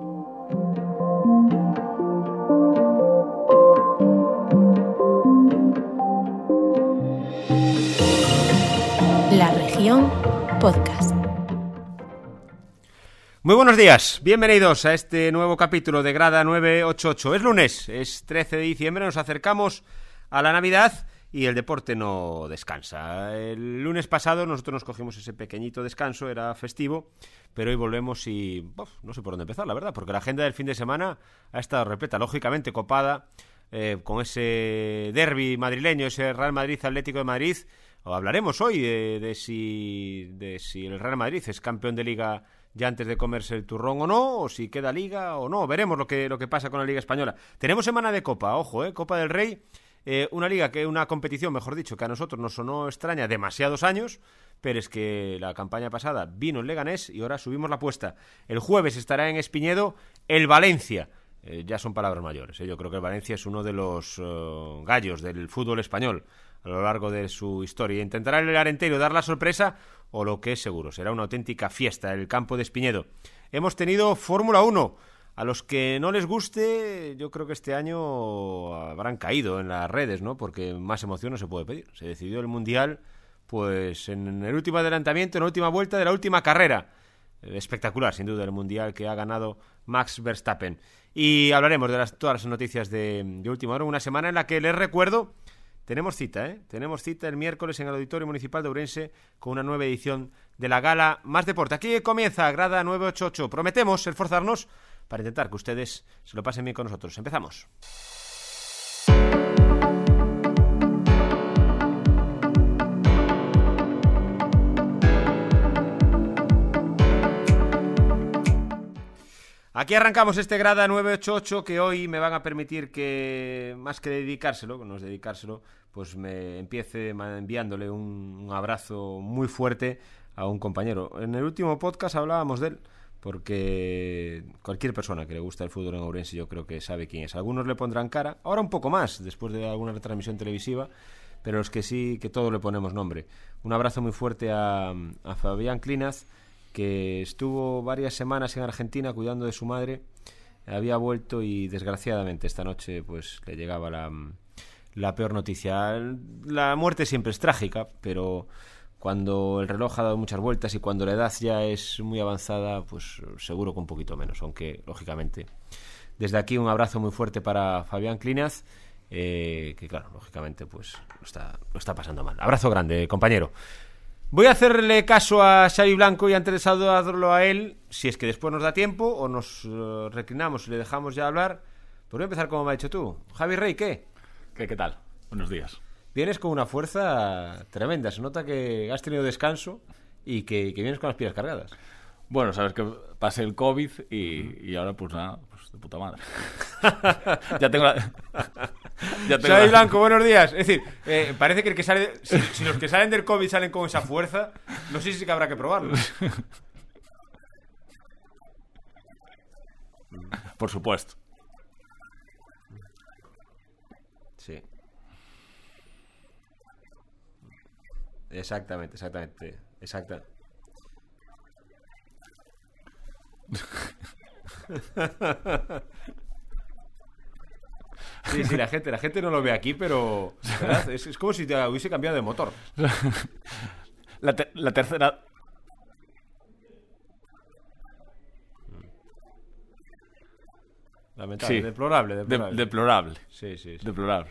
La región podcast. Muy buenos días, bienvenidos a este nuevo capítulo de Grada 988. Es lunes, es 13 de diciembre, nos acercamos a la Navidad y el deporte no descansa. El lunes pasado nosotros nos cogimos ese pequeñito descanso, era festivo, pero hoy volvemos y no sé por dónde empezar, la verdad, porque la agenda del fin de semana ha estado repleta, lógicamente copada, eh, con ese derby madrileño, ese Real Madrid Atlético de Madrid. O hablaremos hoy de, de, si, de si el Real Madrid es campeón de liga ya antes de comerse el turrón o no, o si queda liga o no. Veremos lo que, lo que pasa con la liga española. Tenemos semana de Copa, ojo, eh, Copa del Rey. Eh, una liga que, una competición, mejor dicho, que a nosotros nos sonó extraña demasiados años, pero es que la campaña pasada vino en Leganés y ahora subimos la apuesta. El jueves estará en Espiñedo el Valencia. Eh, ya son palabras mayores. ¿eh? Yo creo que el Valencia es uno de los uh, gallos del fútbol español a lo largo de su historia. Intentará el Arenteiro dar la sorpresa o lo que es seguro, será una auténtica fiesta el campo de Espiñedo. Hemos tenido Fórmula 1. A los que no les guste, yo creo que este año habrán caído en las redes, ¿no? Porque más emoción no se puede pedir. Se decidió el Mundial, pues en el último adelantamiento, en la última vuelta de la última carrera. Espectacular, sin duda, el Mundial que ha ganado Max Verstappen. Y hablaremos de las, todas las noticias de, de última hora, una semana en la que les recuerdo tenemos cita, ¿eh? Tenemos cita el miércoles en el Auditorio Municipal de Ourense con una nueva edición de la gala Más Deporte. Aquí comienza Grada 988. Prometemos esforzarnos para intentar que ustedes se lo pasen bien con nosotros. Empezamos. Aquí arrancamos este Grada 988 que hoy me van a permitir que, más que dedicárselo, no es dedicárselo, pues me empiece enviándole un, un, abrazo muy fuerte a un compañero. En el último podcast hablábamos de él, porque cualquier persona que le gusta el fútbol en Ourense yo creo que sabe quién es. Algunos le pondrán cara, ahora un poco más, después de alguna retransmisión televisiva, pero los que sí, que todos le ponemos nombre. Un abrazo muy fuerte a, Fabián Clinaz, que estuvo varias semanas en Argentina cuidando de su madre, había vuelto y desgraciadamente esta noche pues le llegaba la, la peor noticia. La muerte siempre es trágica, pero cuando el reloj ha dado muchas vueltas y cuando la edad ya es muy avanzada, pues seguro que un poquito menos, aunque lógicamente. Desde aquí un abrazo muy fuerte para Fabián Clinaz, eh, que claro, lógicamente pues lo está, lo está pasando mal. Abrazo grande, compañero. Voy a hacerle caso a Xavi Blanco y antes de saludarlo a él, si es que después nos da tiempo o nos uh, reclinamos y le dejamos ya hablar, pues voy a empezar como me ha dicho tú. Javi Rey, ¿qué? ¿Qué, qué tal? Buenos días. Vienes con una fuerza tremenda, se nota que has tenido descanso y que, que vienes con las pilas cargadas. Bueno, sabes que pasé el COVID y, y ahora pues nada, pues de puta madre. ya tengo la... ya tengo Xavi la... Blanco, buenos días. Es decir, eh, parece que el que sale... Si, si, los que salen del COVID salen con esa fuerza, no sé si que habrá que probarlo. Por supuesto. Sí. Exactamente, exactamente. Exacta. Sí, sí, la gente, la gente no lo ve aquí, pero es, es, como si te hubiese cambiado de motor. La, te la tercera. Lamentable, sí. deplorable, deplorable. De deplorable. Sí, sí, sí. Deplorable.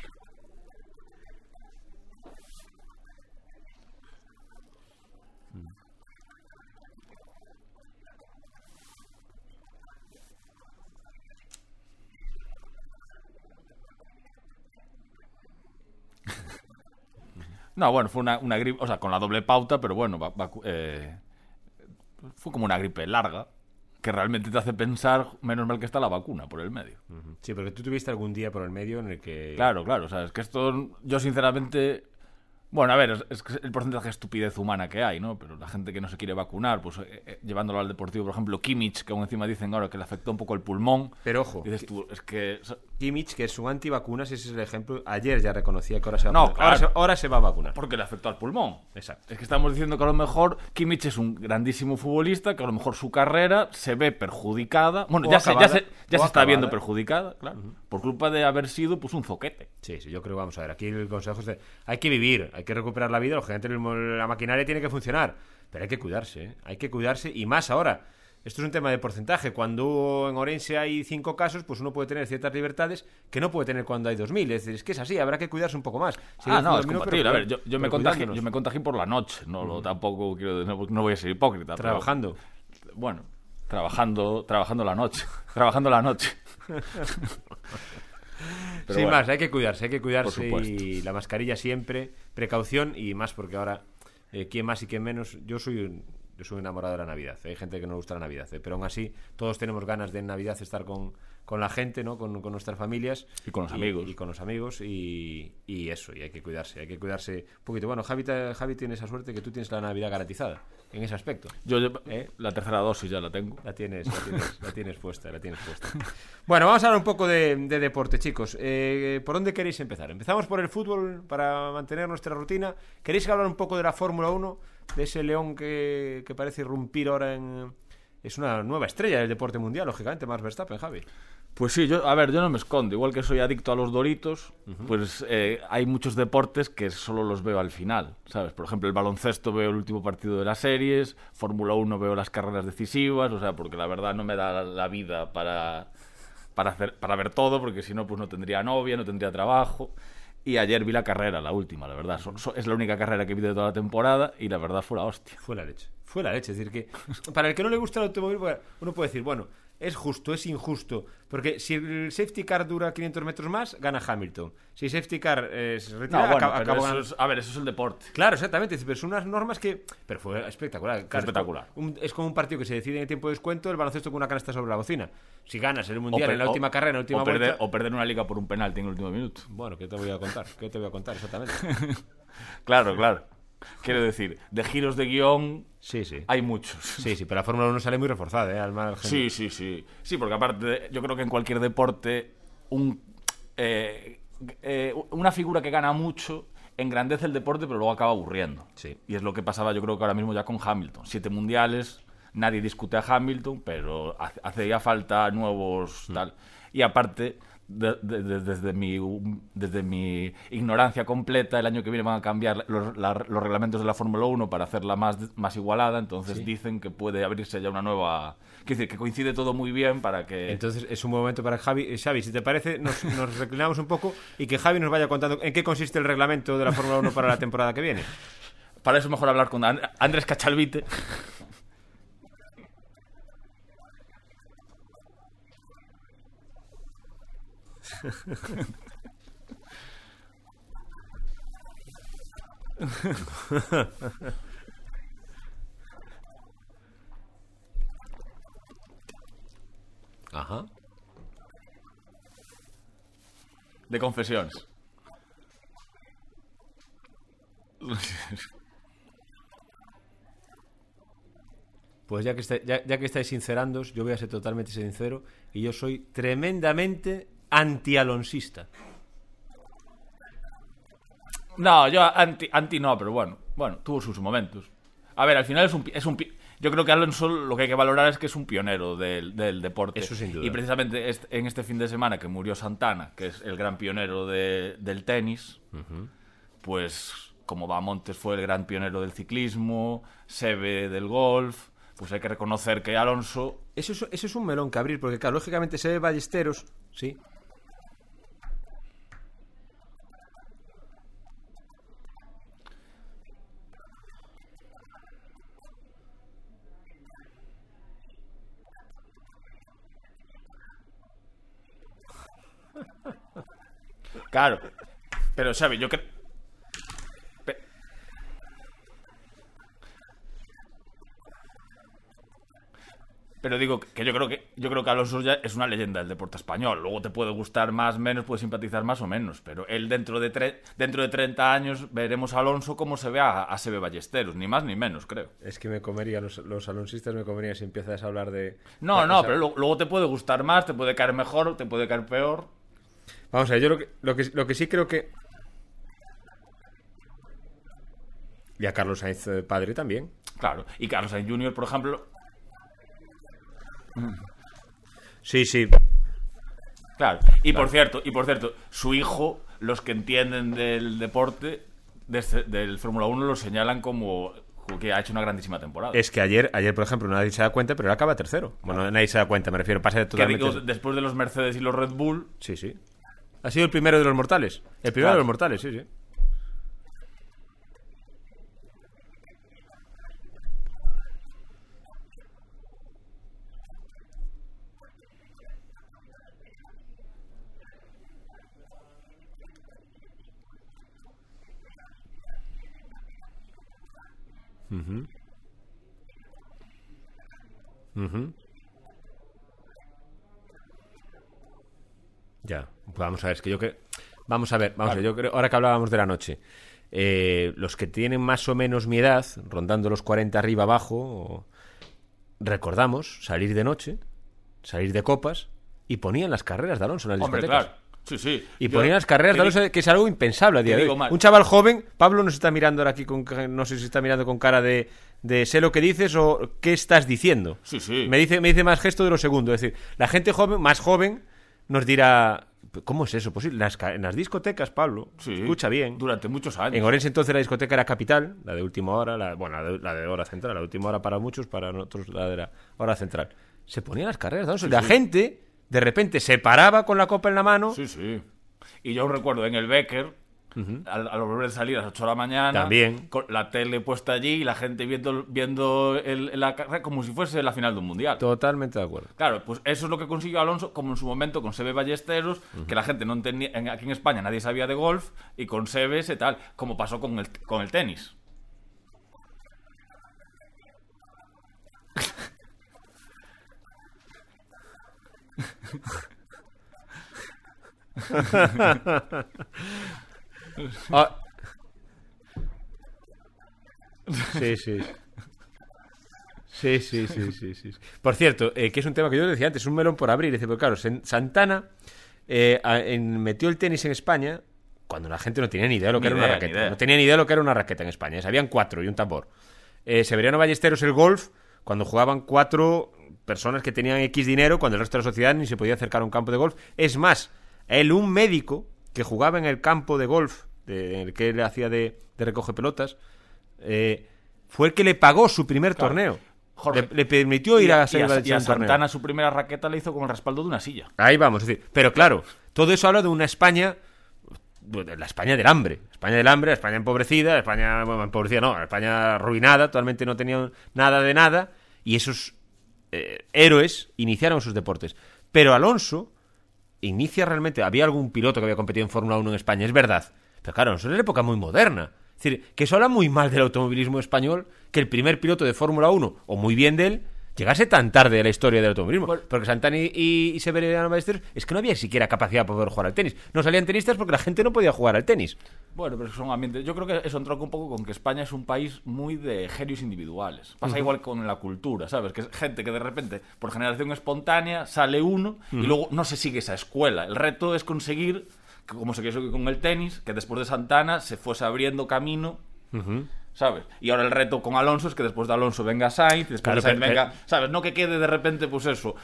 No, bueno, fue una, una, gripe, o sea, con la doble pauta, pero bueno, eh, fue como una gripe larga que realmente te hace pensar, menos mal que está la vacuna por el medio. Sí, porque tú tuviste algún día por el medio en el que... Claro, claro, o sea, es que esto, yo sinceramente Bueno, a ver, es, es el porcentaje de estupidez humana que hay, ¿no? Pero la gente que no se quiere vacunar, pues eh, eh, llevándolo al deportivo, por ejemplo, Kimmich, que aún encima dicen ahora que le afectó un poco el pulmón. Pero ojo, Dices tú, es que... Kimmich, que es un antivacunas, ese es el ejemplo. Ayer ya reconocía que ahora se va a vacunar. ahora, claro. se, ahora se va a vacunar. Porque le afectó al pulmón. Exacto. Es que estamos diciendo que a lo mejor Kimmich es un grandísimo futbolista, que a lo mejor su carrera se ve perjudicada. Bueno, O ya se, ya acabada. se, ya O se está viendo perjudicada, claro. Por culpa de haber sido pues un zoquete. Sí, sí, yo creo que vamos a ver. Aquí el consejo es de. Hay que vivir, hay que recuperar la vida. El- la maquinaria tiene que funcionar. Pero hay que cuidarse, ¿eh? Hay que cuidarse y más ahora. Esto es un tema de porcentaje. Cuando en Orense hay cinco casos, pues uno puede tener ciertas libertades que no puede tener cuando hay dos mil. Es decir, es que es así, habrá que cuidarse un poco más. Sí, ah, no, es compatible. pero- a ver, yo, yo me pero contagié, yo me contagié por la noche. No, lo- tampoco quiero, no, no voy a ser hipócrita. pero- Trabajando. bueno, trabajando, trabajando la noche. trabajando la noche. Sin bueno. más, hay que cuidarse, hay que cuidarse y la mascarilla siempre, precaución y más porque ahora, eh, quién más y quién menos, yo soy un, yo soy un enamorado de la Navidad, hay gente que no le gusta la Navidad, eh, pero aún así todos tenemos ganas de en Navidad estar con, con la gente, ¿no? con, con nuestras familias. Y con los amigos. Y con los amigos y, y eso, y hay que cuidarse, hay que cuidarse un poquito. Bueno, Javi, Javi tiene esa suerte que tú tienes la Navidad garantizada en ese aspecto. Yo, yo- ¿Eh? la tercera dosis ya la tengo. La tienes, la tienes, la tienes puesta, la tienes puesta. Bueno, vamos a hablar un poco de, de deporte, chicos. Eh, ¿Por dónde queréis empezar? Empezamos por el fútbol para mantener nuestra rutina. ¿Queréis hablar un poco de la Fórmula 1? De ese león que, que parece irrumpir ahora en... Es una nueva estrella del deporte mundial, lógicamente, Max Verstappen, Javi. Pues sí, yo, a ver, yo no me escondo. Igual que soy adicto a los doritos, pues eh, hay muchos deportes que solo los veo al final, ¿sabes? Por ejemplo, el baloncesto veo el último partido de las series, Fórmula 1 veo las carreras decisivas, o sea, porque la verdad no me da la, vida para, para, hacer, para ver todo, porque si no, pues no tendría novia, no tendría trabajo. Y ayer vi la carrera, la última, la verdad. So- so- es la única carrera que vi de toda la temporada y la verdad fue la hostia. Fue la leche. Fue la leche. Es decir, que para el que no le gusta el automóvil, pues, uno puede decir, bueno, es justo, es injusto. Porque si el safety car dura 500 metros más, gana Hamilton. Si el safety car eh, se No, retira, bueno, acaba- pero acaba eso ganando. es- a ver, eso es el deporte. Claro, exactamente. Pero son unas normas que. Pero fue espectacular. Espectacular. Es como, un, es como un partido que se decide en tiempo de descuento, el baloncesto con una canasta sobre la bocina. Si ganas el mundial per- en la última carrera, en la última o perder, o perder una liga por un penalti en el último minuto. Bueno, ¿qué te voy a contar? ¿Qué te voy a contar exactamente? Claro, claro. Quiero decir, de giros de guion Sí, sí. hay muchos. Sí, sí, pero la Fórmula 1 sale muy reforzada, ¿eh? Al margen. Sí, sí, sí. Sí, porque aparte, yo creo que en cualquier deporte, un, eh, eh, una figura que gana mucho engrandece el deporte, pero luego acaba aburriendo. Sí. Y es lo que pasaba, yo creo que ahora mismo ya con Hamilton. Siete mundiales, nadie discute a Hamilton, pero hace, ya falta nuevos tal. Y aparte, de- de- de- desde, mi, desde mi ignorancia completa, el año que viene van a cambiar los, la- los reglamentos de la Fórmula 1 para hacerla más, más igualada, entonces dicen que puede abrirse ya una nueva... Quiero decir, que coincide todo muy bien para que... Entonces es un momento para Javi. Eh, Xavi, si te parece, nos, nos reclinamos un poco y que Javi nos vaya contando en qué consiste el reglamento de la Fórmula 1 para la temporada que viene. Para eso es mejor hablar con And- Andrés Cachalvite. Ajá. de confesiones. Pues ya que, está- ya, ya que estáis sincerándos, yo voy a ser totalmente sincero y yo soy tremendamente anti-alonsista. No, yo anti, anti no, pero bueno, bueno, tuvo sus momentos. A ver, al final es un, es un yo creo que Alonso lo que hay que valorar es que es un pionero del, del deporte. Eso sin duda. Y precisamente en este fin de semana que murió Santana, que es el gran pionero de- del tenis, pues como Bamontes fue el gran pionero del ciclismo, Seve del golf, pues hay que reconocer que Alonso Eso es, eso es un melón que abrir, porque claro, lógicamente se ve ballesteros, sí. Claro. Pero, ¿sabe? Yo creo... Pero Pero digo que yo creo que yo creo que Alonso ya es una leyenda del deporte español. Luego te puede gustar más, menos, puede simpatizar más o menos. Pero él dentro de, tre- dentro de 30 años veremos a Alonso como se ve a, a Sebe Ballesteros. Ni más ni menos, creo. Es que me comería, los, los alonsistas me comerían si empiezas a hablar de... No, no, pero lo- luego te puede gustar más, te puede caer mejor, te puede caer peor. Vamos a ver, yo lo que, lo que, lo que sí creo que... Y a Carlos Sainz eh, padre también. Claro. Y Carlos Sainz Jr., por ejemplo, Sí, sí. Claro. Y por cierto, y por cierto, su hijo, los que entienden del deporte, de este- del Fórmula 1, lo señalan como que ha hecho una grandísima temporada. Es que ayer, ayer, por ejemplo, nadie se da cuenta, pero él acaba tercero. Bueno, nadie se da cuenta, me refiero, pasa totalmente... digo, después de los Mercedes y los Red Bull, Sí, sí. Ha sido el primero de los mortales. El primero Claro. de los mortales, sí, sí. Ujú. Ujú. Ya, vamos a ver, es que yo creo... Vamos a ver, vamos a ver, yo creo, ahora que hablábamos de la noche, eh, los que tienen más o menos mi edad, rondando los 40 arriba abajo, recordamos salir de noche, salir de copas, y ponían las carreras de Alonso en las hombre, discotecas. claro. Sí, sí. Y ponían las carreras de Alonso, que es algo impensable a día de hoy. mal. Un chaval joven, Pablo nos está mirando ahora aquí con, no sé si está mirando con cara de, de sé lo que dices o qué estás diciendo. Sí, sí. Me dice, me dice más gesto de lo segundo. Es decir, la gente joven, más joven, nos dirá, ¿cómo es eso posible? Las en las discotecas, Pablo, Sí. escucha bien. Durante muchos años. En Orense entonces la discoteca era capital, la de última hora, la, bueno, la de, la de hora central, la de última hora para muchos, para nosotros la de la hora central. Se ponían las carreras de y la gente, de repente, se paraba con la copa en la mano. Sí, sí. Y yo recuerdo en el Becker, al, al volver de salir a las 8 de la mañana, También. con la tele puesta allí y la gente viendo, viendo el- la carrera como si fuese la final de un mundial. Totalmente de acuerdo. Claro, pues eso es lo que consiguió Alonso, como en su momento con Sebe Ballesteros, que la gente no entendía, en- aquí en España nadie sabía de golf, y con Sebe ese tal, como pasó con el, con el tenis. Ah. Sí, sí. Sí, sí, sí, sí, sí. Por cierto, eh, que es un tema que yo decía antes, un melón por abrir. Dice, pero claro, Santana eh, a- en- metió el tenis en España cuando la gente no tenía ni idea de lo que Ni era una idea, raqueta. No tenía ni idea de lo que era una raqueta en España. Sabían cuatro y un tambor. Eh, Severiano Ballesteros el golf cuando jugaban cuatro personas que tenían X dinero cuando el resto de la sociedad ni se podía acercar a un campo de golf. Es más, él, un médico que jugaba en el campo de golf, de- en el que él hacía de, de recoge pelotas, eh, fue el que le pagó su primer Claro. torneo. Jorge, le, le permitió ir a, y, hacer y a, y a torneo. Santana su primera raqueta la hizo con el respaldo de una silla. Ahí vamos, es decir, pero claro, todo eso habla de una España, de la España del hambre, España del hambre, España empobrecida, España, bueno, empobrecida no, España arruinada, totalmente no tenía nada de nada, y esos eh, héroes iniciaron sus deportes. Pero Alonso inicia realmente, había algún piloto que había competido en Fórmula 1 en España, es verdad, pero claro, Alonso es una época muy moderna. Es decir, que eso habla muy mal del automovilismo español, que el primer piloto de Fórmula 1, o muy bien de él, llegase tan tarde a la historia del automovilismo. Bueno. Porque Santana y, y, Severiano Ballesteros es que no había siquiera capacidad para poder jugar al tenis. No salían tenistas porque la gente no podía jugar al tenis. Bueno, pero son ambientes. Yo creo que eso entronca un poco con que España es un país muy de genios individuales. Pasa igual con la cultura, ¿sabes? Que es gente que de repente, por generación espontánea, sale uno y luego no se sigue esa escuela. El reto es conseguir, como se quiso con el tenis, que después de Santana se fuese abriendo camino. ¿Sabes? Y ahora el reto con Alonso es que después de Alonso venga Sainz, después Claro, de Sainz pero- venga. ¿Sabes? No que quede de repente, pues eso.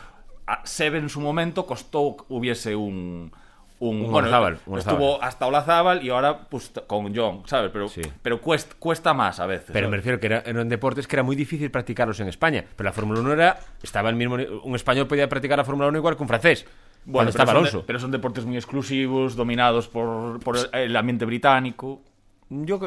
A Sebe en su momento costó hubiese un. Un, Un bueno, Olazábal, un estuvo hasta Olazábal y ahora pues con John, ¿sabes? Pero, Sí. pero cuesta, cuesta más a veces. Pero me ¿sabes? refiero que era- eran deportes que era muy difícil practicarlos en España. Pero la Fórmula 1 era. Estaba el mismo. Un español podía practicar la Fórmula 1 igual que un francés. Bueno, estaba pero son de- Alonso. pero son deportes muy exclusivos, dominados por, por el- ambiente británico. Yo,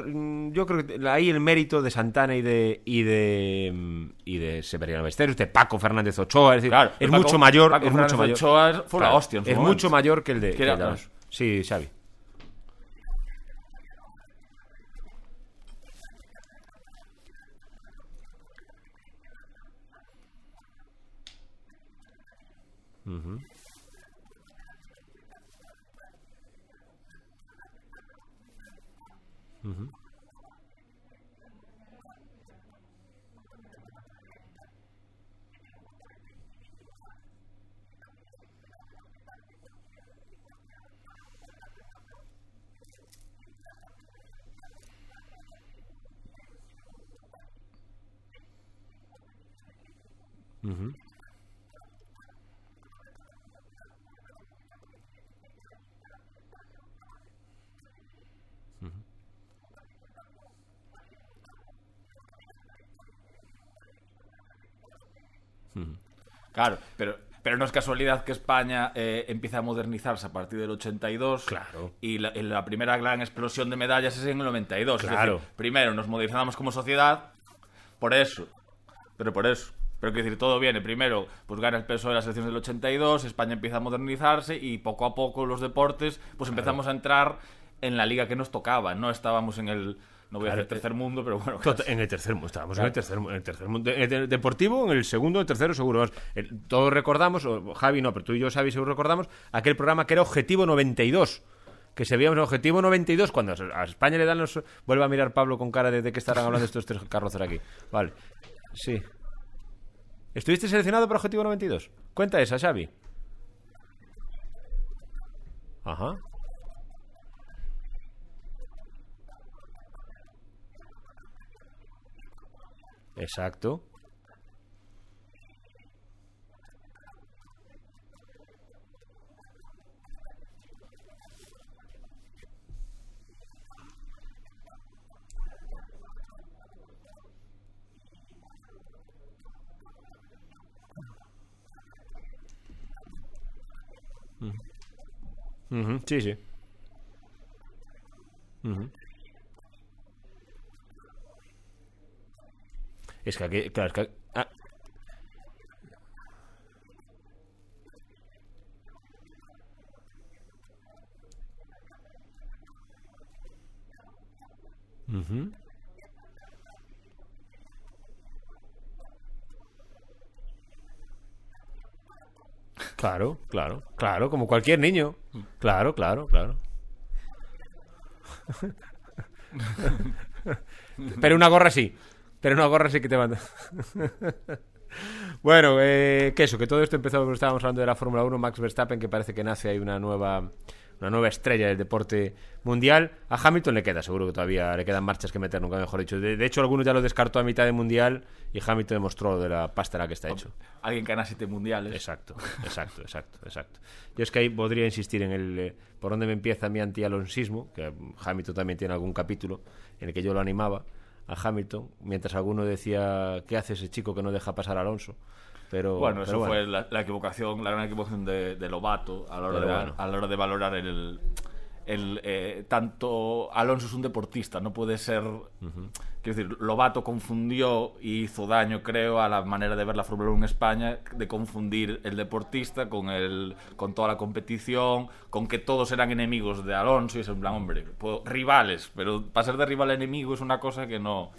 yo creo que ahí el mérito de Santana y de y de y de Severiano Ballesteros, de Paco Fernández Ochoa, es decir, Claro, es Paco- mucho mayor, Paco es mucho Fernández mayor. Ochoa fue la Claro, hostia en su es momento. mucho mayor que el de, Que que era- el de. Sí, Xavi. Ujú. Mm-hmm. Mm-hmm. Claro, pero, pero no es casualidad que España eh, empiece a modernizarse a partir del 82. Claro. Y la, y la primera gran explosión de medallas es en el 92. Es Claro. decir, primero nos modernizamos como sociedad, por eso. Pero por eso. Pero quiero decir, todo viene. Primero, pues gana el peso de las elecciones del 82, España empieza a modernizarse y poco a poco los deportes, pues empezamos a entrar en la liga que nos tocaba. No estábamos en el, no voy a Claro, decir tercer mundo, pero bueno. En el tercer mundo, estábamos en el tercer, en el tercer mundo. En el deportivo, en el segundo, en el tercero, seguro. El- todos recordamos, o Javi no, pero tú y yo, Xavi, seguro recordamos, aquel programa que era Objetivo 92. Que se veíamos en Objetivo 92 cuando a España le dan los... Vuelve a mirar Pablo con cara de, de que estarán hablando estos tres carrozos aquí. Vale. Sí. ¿Estuviste seleccionado para Objetivo 92? Cuenta esa, Xavi. Ajá. Exacto. Ujú, Sí, sí. Es que aquí, claro, es que... ah, Ujú. Claro, claro, claro, como cualquier niño. Claro, claro, claro. Pero una gorra sí. Pero una gorra sí que te manda. bueno, eh, que eso, que todo esto empezó porque estábamos hablando de la Fórmula 1, Max Verstappen, que parece que nace ahí una nueva una nueva estrella del deporte mundial. A Hamilton le queda, seguro que todavía le quedan marchas que meter, nunca mejor dicho. De, de hecho, algunos ya lo descartó a mitad de mundial y Hamilton demostró lo de la pasta en la que está hecho. Alguien que gana siete mundiales. Exacto, exacto, exacto, exacto. Yo es que ahí podría insistir en el eh, por dónde me empieza mi anti-alonsismo, que Hamilton también tiene algún capítulo en el que yo lo animaba a Hamilton, mientras alguno decía, ¿qué hace ese chico que no deja pasar a Alonso? Pero, Bueno, pero eso fue la, la equivocación, la gran equivocación de, de Lobato a la hora, de, bueno. a la hora de valorar el, el eh, tanto Alonso es un deportista, no puede ser. Quiero decir, Lobato confundió y hizo daño, creo, a la manera de ver la Fórmula 1 en España, de confundir el deportista con el con toda la competición, con que todos eran enemigos de Alonso y es en plan, hombre, puedo- rivales, pero pasar de rival a enemigo es una cosa que no.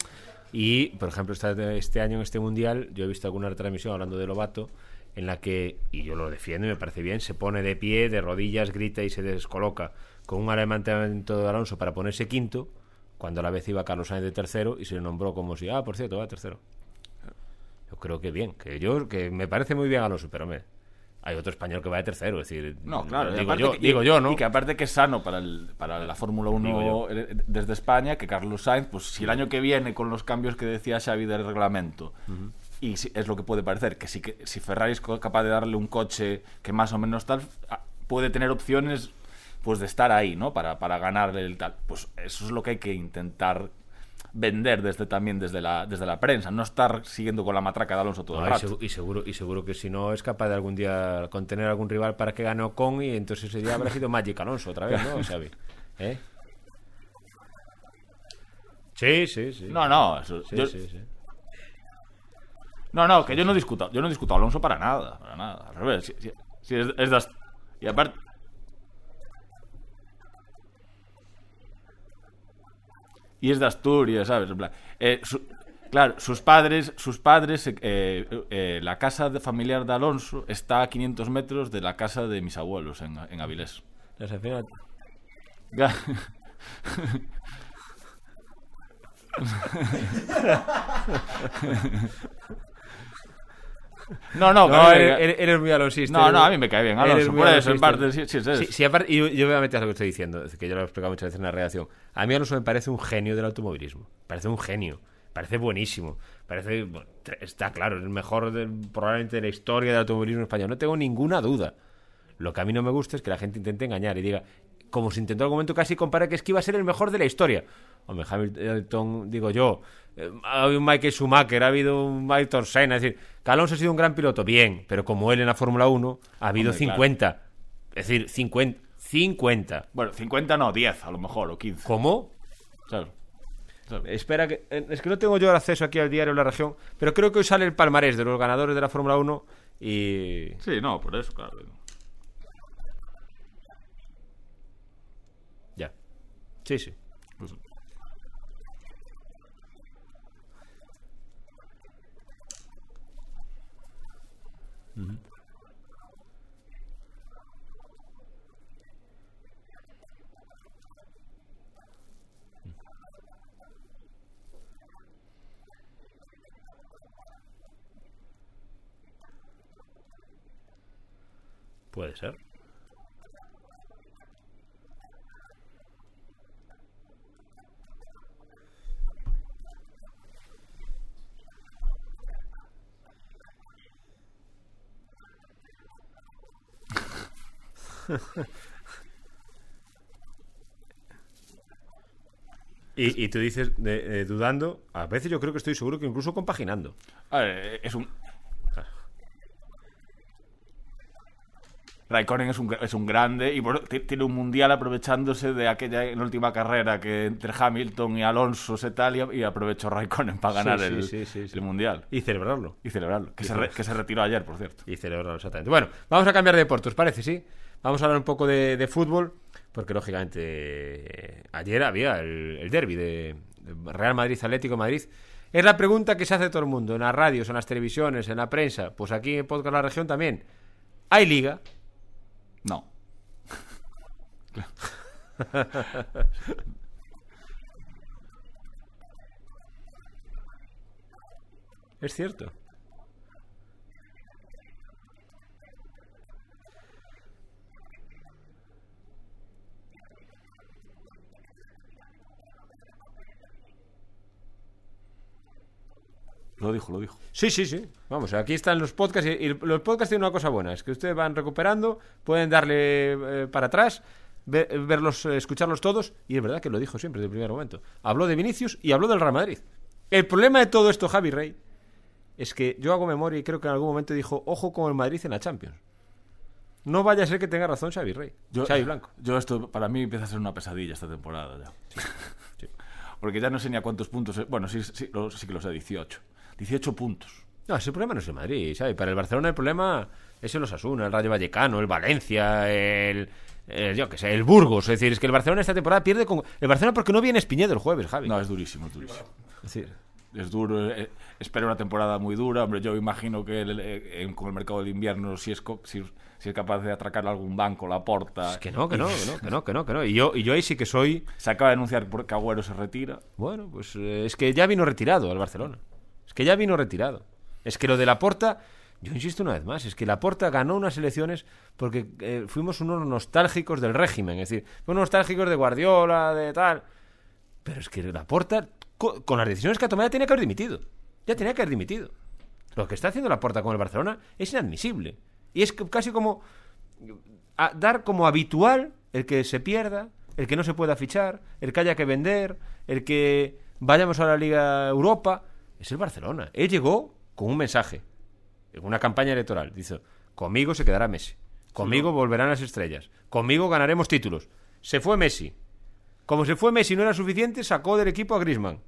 Y, por ejemplo, esta- este año en este mundial, yo he visto alguna retransmisión hablando de Lobato, en la que, y yo lo defiendo y me parece bien, se pone de pie, de rodillas, grita y se descoloca con un levantamiento de Alonso para ponerse quinto, cuando a la vez iba Carlos Sainz de tercero y se le nombró como si, ah, por cierto, va tercero. Yo creo que bien, que yo, que me parece muy bien Alonso, pero me, hay otro español que va de tercero, es decir, No, claro. digo yo, que- digo yo, ¿no? Y que aparte que es sano para, el, para la Fórmula Digo 1 yo. eh, desde España, que Carlos Sainz, pues si el año que viene, con los cambios que decía Xavi del reglamento, y si- es lo que puede parecer, que si, que si Ferrari es capaz de darle un coche que más o menos tal, ah, puede tener opciones pues de estar ahí, ¿no? Para, para ganarle el tal. Pues eso es lo que hay que intentar vender desde también desde la, desde la prensa, no estar siguiendo con la matraca de Alonso todo No, el rato. y seguro y seguro que si no es capaz de algún día contener a algún rival para que gane Ocon y entonces ese día habrá sido Magic Alonso otra vez, ¿no, Xavi? ¿Eh? Sí, sí, sí. No, no, eso- Sí, yo- sí, sí. No, no, que yo no discuto, yo no discuto a Alonso para nada, para nada, al revés. Si, si- si es, es y aparte y es de Asturias, ¿sabes? En plan, eh, su- Claro, sus padres, sus padres, eh, eh, la casa de familiar de Alonso está a 500 metros de la casa de mis abuelos en, en Avilés. No, no, No, eres, eres- muy alonsista. no, no, a mí me cae bien Alonso. Por eso, en parte, sí, sí. Sí, sí, aparte, y yo, yo voy a meter a lo que estoy diciendo, que yo lo he explicado muchas veces en la redacción. A mí Alonso me parece un genio del automovilismo. Parece un genio. Parece buenísimo. Parece. bueno, está claro, es el mejor de- probablemente de la historia del automovilismo español. No tengo ninguna duda. Lo que a mí no me gusta es que la gente intente engañar y diga, como se intentó en algún momento casi compara que es que iba a ser el mejor de la historia. Hombre, Hamilton, digo yo, ha habido un Michael Schumacher, ha habido un Ayrton Senna, es decir, que Alonso ha sido un gran piloto, bien, pero como él en la Fórmula 1, ha habido Hombre, claro. 50. Es decir, 50. 50. Bueno, 50 no, 10 a lo mejor, o 15. ¿Cómo? Claro. Claro. Espera, que, eh, es que no tengo yo el acceso aquí al diario de la región, pero creo que hoy sale el palmarés de los ganadores de la Fórmula 1 y... Sí, no, por eso, claro. Ya. Sí, sí. Pues- Puede ser. Y, y tú dices, de- eh, dudando, a veces yo creo que estoy seguro que incluso compaginando. A ver, eh, es un. Raikkonen es un, es un grande y bueno, ti- tiene un mundial aprovechándose de aquella en última carrera que entre Hamilton y Alonso se tal y, y aprovechó Raikkonen para ganar Sí, sí, el, sí, el mundial Y celebrarlo. y celebrarlo. Que, se, re- que se retiró ayer, por cierto. Y celebrarlo, exactamente. Bueno, vamos a cambiar de deporte, ¿os parece? Sí. Vamos a hablar un poco de, de fútbol, porque lógicamente ayer había el, el derby de, de Real Madrid Atlético Madrid. Es la pregunta que se hace todo el mundo, en las radios, en las televisiones, en la prensa, pues aquí en Podcast La Región también. ¿Hay liga? No. Es cierto. Lo dijo, lo dijo. Sí, sí, sí. Vamos, aquí están los podcasts y, y los podcasts tienen una cosa buena, es que ustedes van recuperando, pueden darle eh, para atrás, ve- verlos, eh, escucharlos todos y es verdad que lo dijo siempre desde el primer momento. Habló de Vinicius y habló del Real Madrid. El problema de todo esto, Javi Rey, es que yo hago memoria y creo que en algún momento dijo, ojo con el Madrid en la Champions. No vaya a ser que tenga razón Xavi Rey, Yo, Xavi Blanco. Yo esto, para mí empieza a ser una pesadilla esta temporada ya. Porque ya no sé ni a cuántos puntos. Bueno, sí, sí, lo- sí que los sé, 18. 18 puntos. No, ese problema no es el Madrid, ¿sabes? Para el Barcelona el problema es el Osasuna, el Rayo Vallecano, el Valencia, el, el- yo qué sé, el Burgos. Es decir, es que el Barcelona esta temporada pierde con... El Barcelona porque no viene Espiñedo el jueves, Javi. No, es durísimo, es durísimo. Es decir, Es duro, eh, espero una temporada muy dura. Hombre, yo imagino que el- eh, en- con el mercado del invierno, si es, si, si es capaz de atracar algún banco, la porta. es que no, que no, que no, que no, que no, que no. Y yo, y yo ahí sí que soy... Se acaba de anunciar por- que Agüero se retira. Bueno, pues eh, es que ya vino retirado al Barcelona. Que ya vino retirado. Es que lo de la Porta, yo insisto una vez más, es que la Porta ganó unas elecciones porque eh, fuimos unos nostálgicos del régimen, es decir, fuimos nostálgicos de Guardiola, de tal. Pero es que la Porta, co- con las decisiones que ha tomado, ya tenía que haber dimitido. Ya tenía que haber dimitido. Lo que está haciendo la Porta con el Barcelona es inadmisible. Y es casi como dar como habitual el que se pierda, el que no se pueda fichar, el que haya que vender, el que vayamos a la Liga Europa. Es el Barcelona. Él llegó con un mensaje, en una campaña electoral. Dice, conmigo se quedará Messi. Conmigo volverán las estrellas. Conmigo ganaremos títulos. Se fue Messi. Como se fue Messi no era suficiente, sacó del equipo a Griezmann.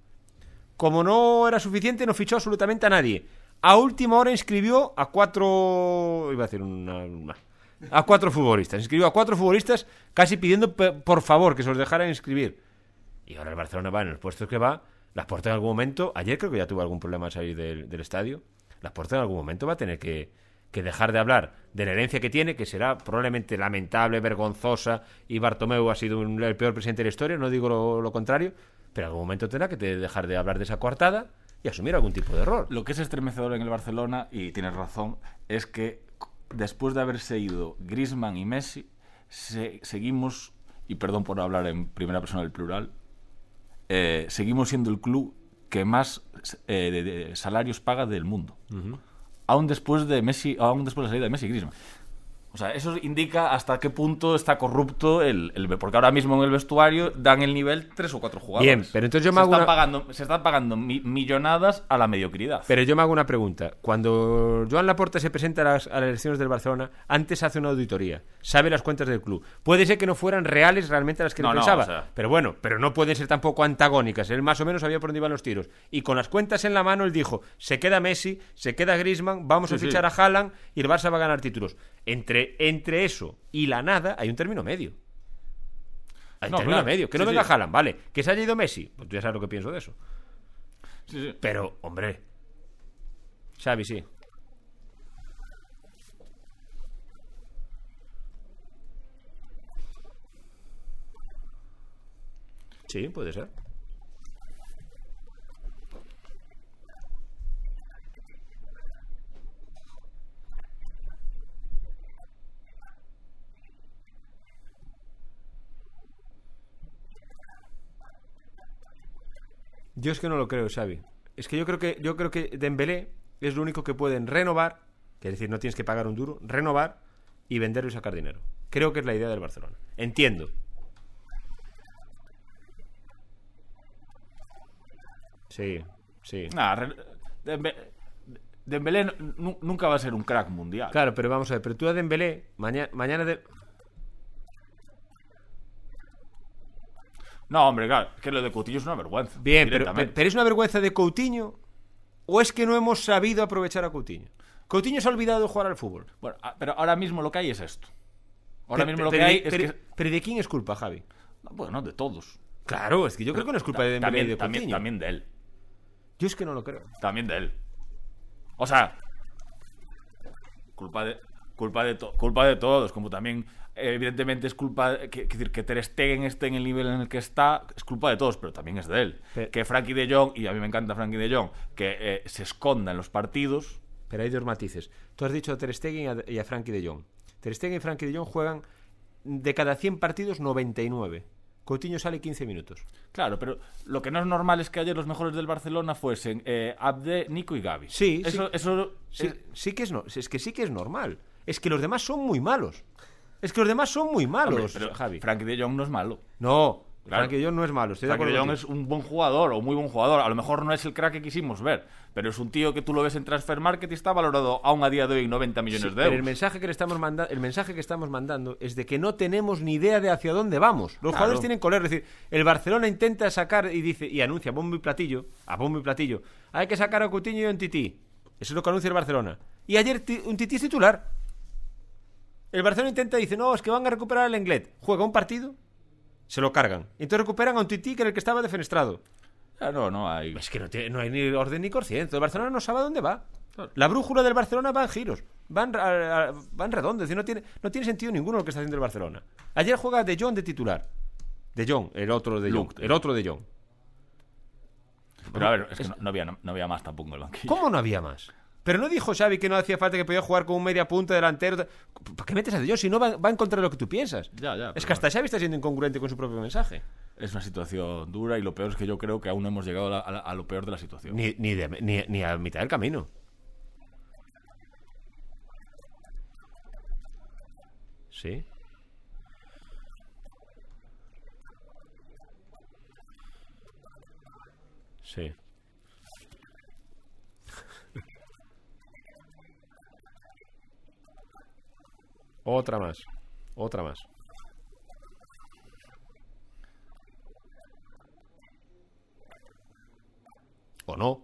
Como no era suficiente, no fichó absolutamente a nadie. A última hora inscribió a cuatro. Iba a decir una. una- a cuatro futbolistas. Inscribió a cuatro futbolistas casi pidiendo por favor que se los dejaran inscribir. Y ahora el Barcelona va en los puestos que va Las Porta en algún momento, ayer creo que ya tuvo algún problema al salir del, estadio. Las Porta en algún momento va a tener que, dejar de hablar de la herencia que tiene, que será probablemente lamentable, vergonzosa, y Bartomeu ha sido el peor presidente de la historia, no digo lo, contrario, pero en algún momento tendrá que dejar de hablar de esa coartada y asumir algún tipo de error. Lo que es estremecedor en el Barcelona, y tienes razón, es que después de haberse ido Griezmann y Messi, se- seguimos, y perdón por hablar en primera persona del plural, eh, seguimos siendo el club que más eh, de- de salarios paga del mundo. Aún después de Messi, aún después de la salida de Messi y Griezmann. O sea, eso indica hasta qué punto está corrupto el, el- porque ahora mismo en el vestuario dan el nivel tres o cuatro jugadores. Bien, pero entonces yo me se hago están una- pagando, se están pagando mi- millonadas a la mediocridad. Pero yo me hago una pregunta. Cuando Joan Laporta se presenta a las, a las elecciones del Barcelona, antes hace una auditoría, sabe las cuentas del club. Puede ser que no fueran reales realmente las que No, él no, pensaba, o sea- pero bueno, pero no pueden ser tampoco antagónicas. Él más o menos sabía por dónde iban los tiros. Y con las cuentas en la mano, él dijo: se queda Messi, se queda Griezmann, vamos a fichar sí. a Haaland y el Barça va a ganar títulos. Entre, entre eso y la nada, hay un término medio. Hay un No, término claro. medio. Que no Sí, venga sí. Haaland, vale. Que se haya ido Messi, pues tú ya sabes lo que pienso de eso. Sí, sí. Pero, hombre. Xavi, sí. Sí, puede ser. Yo es que no lo creo, Xavi. Es que yo creo que yo creo que Dembélé es lo único que pueden renovar, que es decir, no tienes que pagar un duro, renovar y venderlo y sacar dinero. Creo que es la idea del Barcelona. Entiendo. Sí, sí. Nah, Dembélé nunca va a ser un crack mundial. Claro, pero vamos a ver, pero tú a Dembélé mañana mañana de... No, hombre, claro, que lo de Coutinho es una vergüenza. Bien, pero, pero ¿es una vergüenza de Coutinho o es que no hemos sabido aprovechar a Coutinho? Coutinho se ha olvidado de jugar al fútbol. Bueno, ah, pero ahora mismo lo que hay es esto. Ahora Pero- mismo lo que hay es pero- que... pero ¿de quién es culpa, Javi? Bueno, de todos. Claro, es que yo creo que no es culpa de Dembélé y de también, Coutinho. también de él. Yo es que no lo creo. También de él. O sea, culpa de culpa de culpa de todos, como también evidentemente es culpa que, decir que Ter Stegen esté en el nivel en el que está, es culpa de todos, pero también es de él. Pero- que Frankie De Jong y a mí me encanta Frankie De Jong, que eh, se esconda en los partidos. Pero hay dos matices. Tú has dicho a Ter Stegen y a, Frankie de Jong. Ter Stegen y Frankie de Jong juegan de cada 100 partidos 99. Coutinho sale 15 minutos. Claro, pero lo que no es normal es que ayer los mejores del Barcelona fuesen eh, Abde, Nico y Gavi. Sí, eso, sí. eso Sí, eh, sí que es no, es que sí que es normal. Es que los demás son muy malos. Es que los demás son muy malos, hombre, pero Javi. Frankie De Jong no es malo. no, Claro. Frankie de Jong no es malo. Estoy de Frankie acuerdo de Jong es un buen jugador o muy buen jugador. A lo mejor no es el crack que quisimos ver, pero es un tío que tú lo ves en Transfer Market y está valorado aún a día de hoy en 90 millones Sí, de pero euros. el mensaje que le estamos mandando, el mensaje que estamos mandando es de que no tenemos ni idea de hacia dónde vamos. Los Claro. jugadores tienen color, es decir, el Barcelona intenta sacar y dice y anuncia a bombo y platillo, a bombo y platillo, hay que sacar a Coutinho y a un Tití. Eso es lo que anuncia el Barcelona. Y ayer un Tití es titular. El Barcelona intenta y dice, "No, es que van a recuperar el Englet." Juega un partido, se lo cargan. Entonces recuperan a un Tití que era el que estaba defenestrado. Ah, no, no hay. Es que no, tiene- no hay ni orden ni conciencia. El Barcelona no sabe a dónde va. La brújula del Barcelona va en giros. Van, a- a- van redondos. y No tiene, no tiene sentido ninguno lo que está haciendo el Barcelona. Ayer juega De Jong de titular. De Jong, el otro de Jong. El otro de Jong. Pero a ver, es que no, no había, no, había más tampoco en el banquillo. ¿Cómo no había más? Pero no dijo Xavi que no hacía falta que podía jugar con un media punta delantero. ¿Para qué metes a De Jong si no va, va en contra de lo que tú piensas? Ya, ya, Es que hasta Xavi está siendo incongruente con su propio mensaje. Es una situación dura y lo peor es que yo creo que aún no hemos llegado a, la- a la- a lo peor de la situación. Ni, ni, de- ni, ni a mitad del camino. Sí. Sí. Otra más. Otra más. ¿O no?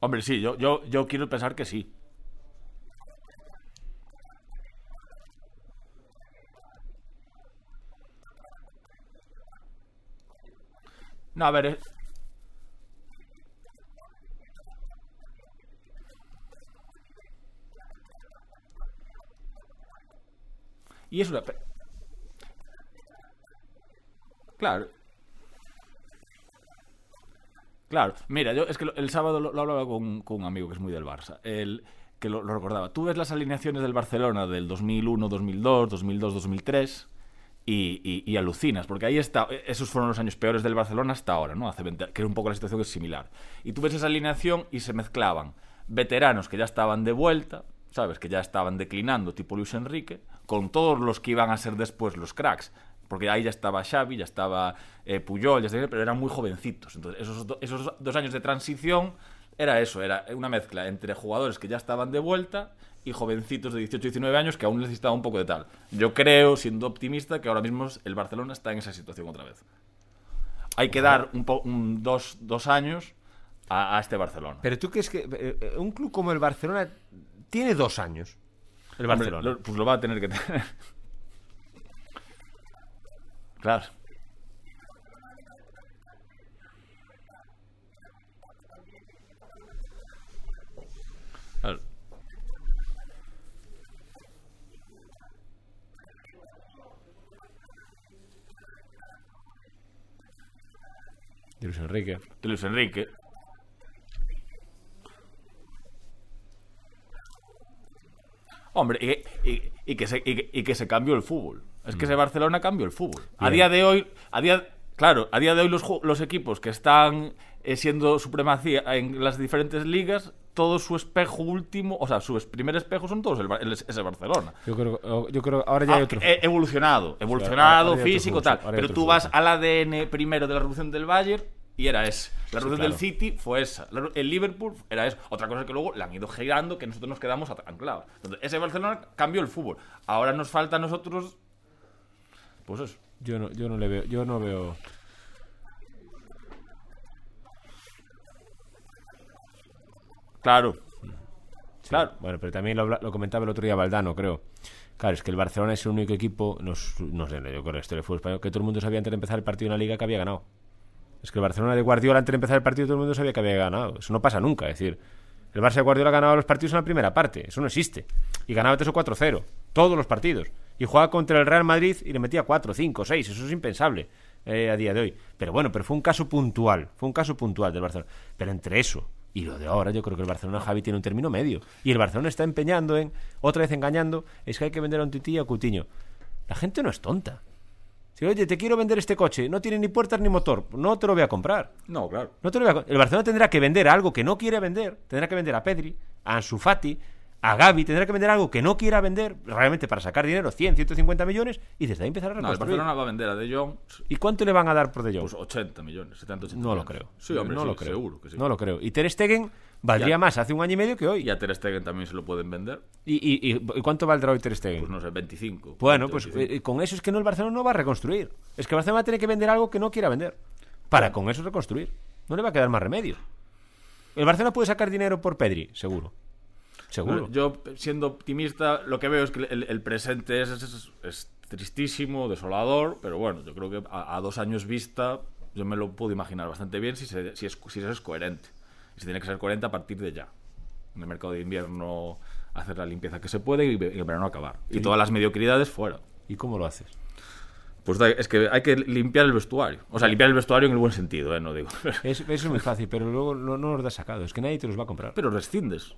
Hombre, sí, yo, yo, yo quiero pensar que sí. No, a ver. Y es una. Claro. Claro, mira, yo es que el sábado lo, hablaba con, un amigo que es muy del Barça, el, que lo, recordaba. Tú ves las alineaciones del Barcelona del 2001, 2002, 2002, 2003 y, y- y alucinas, porque ahí está, esos fueron los años peores del Barcelona hasta ahora, ¿no? Hace 20, que era un poco la situación que es similar. Y tú ves esa alineación y se mezclaban veteranos que ya estaban de vuelta, ¿sabes? Que ya estaban declinando, tipo Luis Enrique, con todos los que iban a ser después los cracks. Porque ahí ya estaba Xavi, ya estaba eh, Puyol, pero eran muy jovencitos. Entonces, esos, esos dos años de transición era eso, era una mezcla entre jugadores que ya estaban de vuelta y jovencitos de 18 19 años que aún necesitaban un poco de tal. Yo creo, siendo optimista, que ahora mismo el Barcelona está en esa situación otra vez. Hay que dar un po- dos, dos años a, a este Barcelona. Pero tú crees que eh, eh, un club como el Barcelona tiene dos años. El Hombre, Barcelona. lo- pues lo va a tener que tener. claro. Claro. De Luis Enrique. de Luis Enrique. Hombre, y, y- y que se, y, que- se cambió el fútbol. Es que ese Barcelona cambió el fútbol. A día de hoy, a día, claro, a día de hoy los, los equipos que están eh, siendo supremacía en las diferentes ligas, todo su espejo último, o sea, su primer espejo son todos el, el- ese Barcelona. Yo creo, yo creo ahora ya hay Ah, otro. eh, evolucionado, evolucionado, físico, fútbol, tal. Pero tú fútbol. vas al ADN primero de la revolución del Bayern y era ese. La claro. del City fue esa. La- El Liverpool era eso. Otra cosa que luego le han ido girando que nosotros nos quedamos anclados. Entonces, ese Barcelona cambió el fútbol. Ahora nos falta a nosotros. Pues eso. Yo no, yo no le veo, yo no veo. Claro. Claro. Bueno, pero también lo, comentaba el otro día Valdano, creo. Claro, es que el Barcelona es el único equipo, no, no sé, yo creo que esto del fútbol español, que todo el mundo sabía antes de empezar el partido en la liga que había ganado. Es que el Barcelona de Guardiola antes de empezar el partido todo el mundo sabía que había ganado. Eso no pasa nunca. Es decir, el Barça de Guardiola ha ganado los partidos en la primera parte. Eso no existe. Y ganaba 3 o 4-0. Todos los partidos. Y jugaba contra el Real Madrid y le metía 4, 5, 6. Eso es impensable eh, a día de hoy. Pero bueno, pero fue un caso puntual. Fue un caso puntual del Barcelona. Pero entre eso y lo de ahora, yo creo que el Barcelona Javi tiene un término medio. Y el Barcelona está empeñando en, otra vez engañando, es que hay que vender a un tití y a Coutinho. La gente no es tonta. Si, oye, te quiero vender este coche, no tiene ni puertas ni motor, no te lo voy a comprar. No, claro. No te lo voy a El Barcelona tendrá que vender algo que no quiere vender. Tendrá que vender a Pedri, a Ansu Fati, a Gaby. Tendrá que vender algo que no quiera vender realmente para sacar dinero, 100, 150 millones, y desde ahí empezar a No, el reconstruir. Barcelona va a vender a De Jong ¿Y cuánto le van a dar por De Jong? pues 80 millones, 70, 80 no lo creo. Sí, hombre, no sí, lo creo. seguro que sí. No lo creo. Y Ter Stegen valdría más hace un año y medio que hoy. Y a Ter Stegen también se lo pueden vender. ¿Y, y, y- cuánto valdrá hoy Ter Stegen? Pues no sé, 25. Bueno, 20, pues 25. eh, con eso es que no el Barcelona no va a reconstruir. Es que el Barcelona va a tener que vender algo que no quiera vender. Para con eso reconstruir. No le va a quedar más remedio. El Barcelona puede sacar dinero por Pedri, seguro. Seguro. Yo, siendo optimista, lo que veo es que el, el presente es, es- es tristísimo, desolador, pero bueno, yo creo que a, a dos años vista yo me lo puedo imaginar bastante bien si se, si es, si se es coherente. Se tiene que ser coherente a partir de ya. En el mercado de invierno hacer la limpieza que se puede y, en verano acabar. Y todas las mediocridades fuera. ¿Y cómo lo haces? Pues da- es que hay que limpiar el vestuario. O sea, limpiar el vestuario en el buen sentido, ¿eh? No digo. Es- eso es muy fácil, pero luego no, no los das sacado. Es que nadie te los va a comprar. Pero rescindes.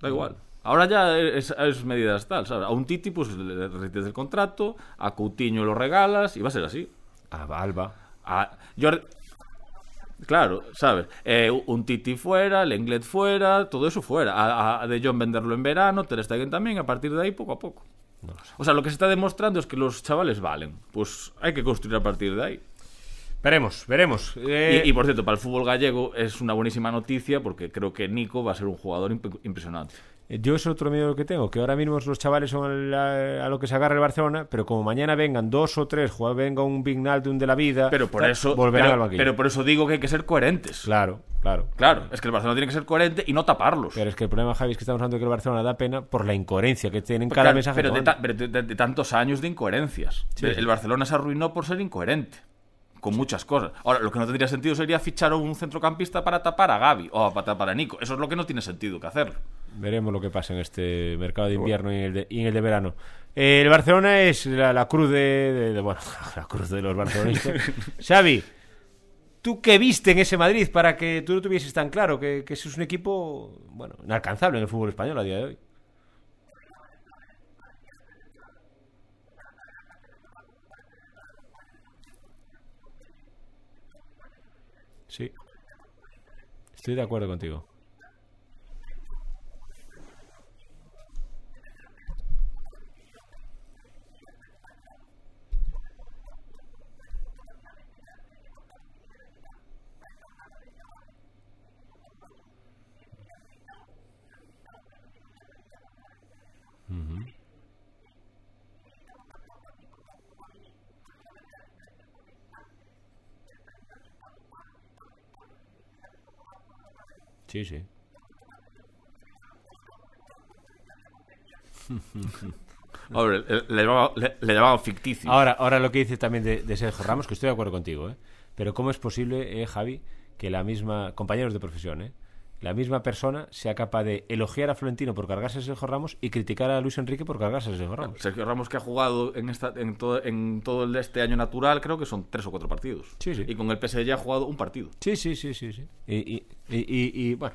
Da igual. Ahora ya es, es medidas tal, ¿sabes? A un Titi, pues le rescindes el contrato, a Coutinho lo regalas y va a ser así. A Alba. A Jordi- Claro, ¿sabes? Eh, un Titi fuera, Lenglet fuera, todo eso fuera. A, a De Jong venderlo en verano, Ter Stegen también, a partir de ahí poco a poco. No lo sé. O sea, lo que se está demostrando es que los chavales valen. Pues hay que construir a partir de ahí. Veremos, veremos. Eh, Y, y, por cierto, para el fútbol gallego es una buenísima noticia porque creo que Nico va a ser un jugador imp- impresionante. Yo es otro miedo que tengo, que ahora mismo los chavales son a, a lo que se agarra el Barcelona, pero como mañana vengan dos o tres, venga un Vignaldum de la vida, Pero por tal, eso, volverán pero, al banquillo. pero por eso digo que hay que ser coherentes. Claro, claro. Claro, es que el Barcelona tiene que ser coherente y no taparlos. Pero es que el problema, Javi, es que estamos hablando de que el Barcelona da pena por la incoherencia que tiene en cada Claro, mensaje. pero de, ta- pero de- de- de tantos años de incoherencias. Sí. El Barcelona se arruinó por ser incoherente. con muchas cosas. Ahora, lo que no tendría sentido sería fichar a un centrocampista para tapar a Gaby o para tapar a Nico. Eso es lo que no tiene sentido que hacerlo. Veremos lo que pasa en este mercado de invierno y en el de, y en el de verano. Eh, el Barcelona es la, la cruz de, de- de- Bueno, la cruz de los barcelonistas. Xavi, ¿tú qué viste en ese Madrid para que tú no tuvieses tan claro que, que ese es un equipo, bueno, inalcanzable en el fútbol español a día de hoy? Sí. Estoy de acuerdo contigo. Sí, sí. Ahora, le, le le- ficticio. Ahora, ahora lo que dices también de, de Sergio Ramos, que estoy de acuerdo contigo, ¿eh? Pero ¿cómo es posible, eh, Javi, que la misma, compañeros de profesión, ¿eh? La misma persona sea capaz de elogiar a Florentino por cargarse a Sergio Ramos y criticar a Luis Enrique por cargarse a Sergio Ramos. Sergio Ramos que ha jugado en, esta, en, todo, en todo el de este año natural, creo que son tres o cuatro partidos. Sí, sí. Y con el PSG ha jugado un partido. Sí, sí, sí, sí, sí. Y, y, y, y- y, bueno,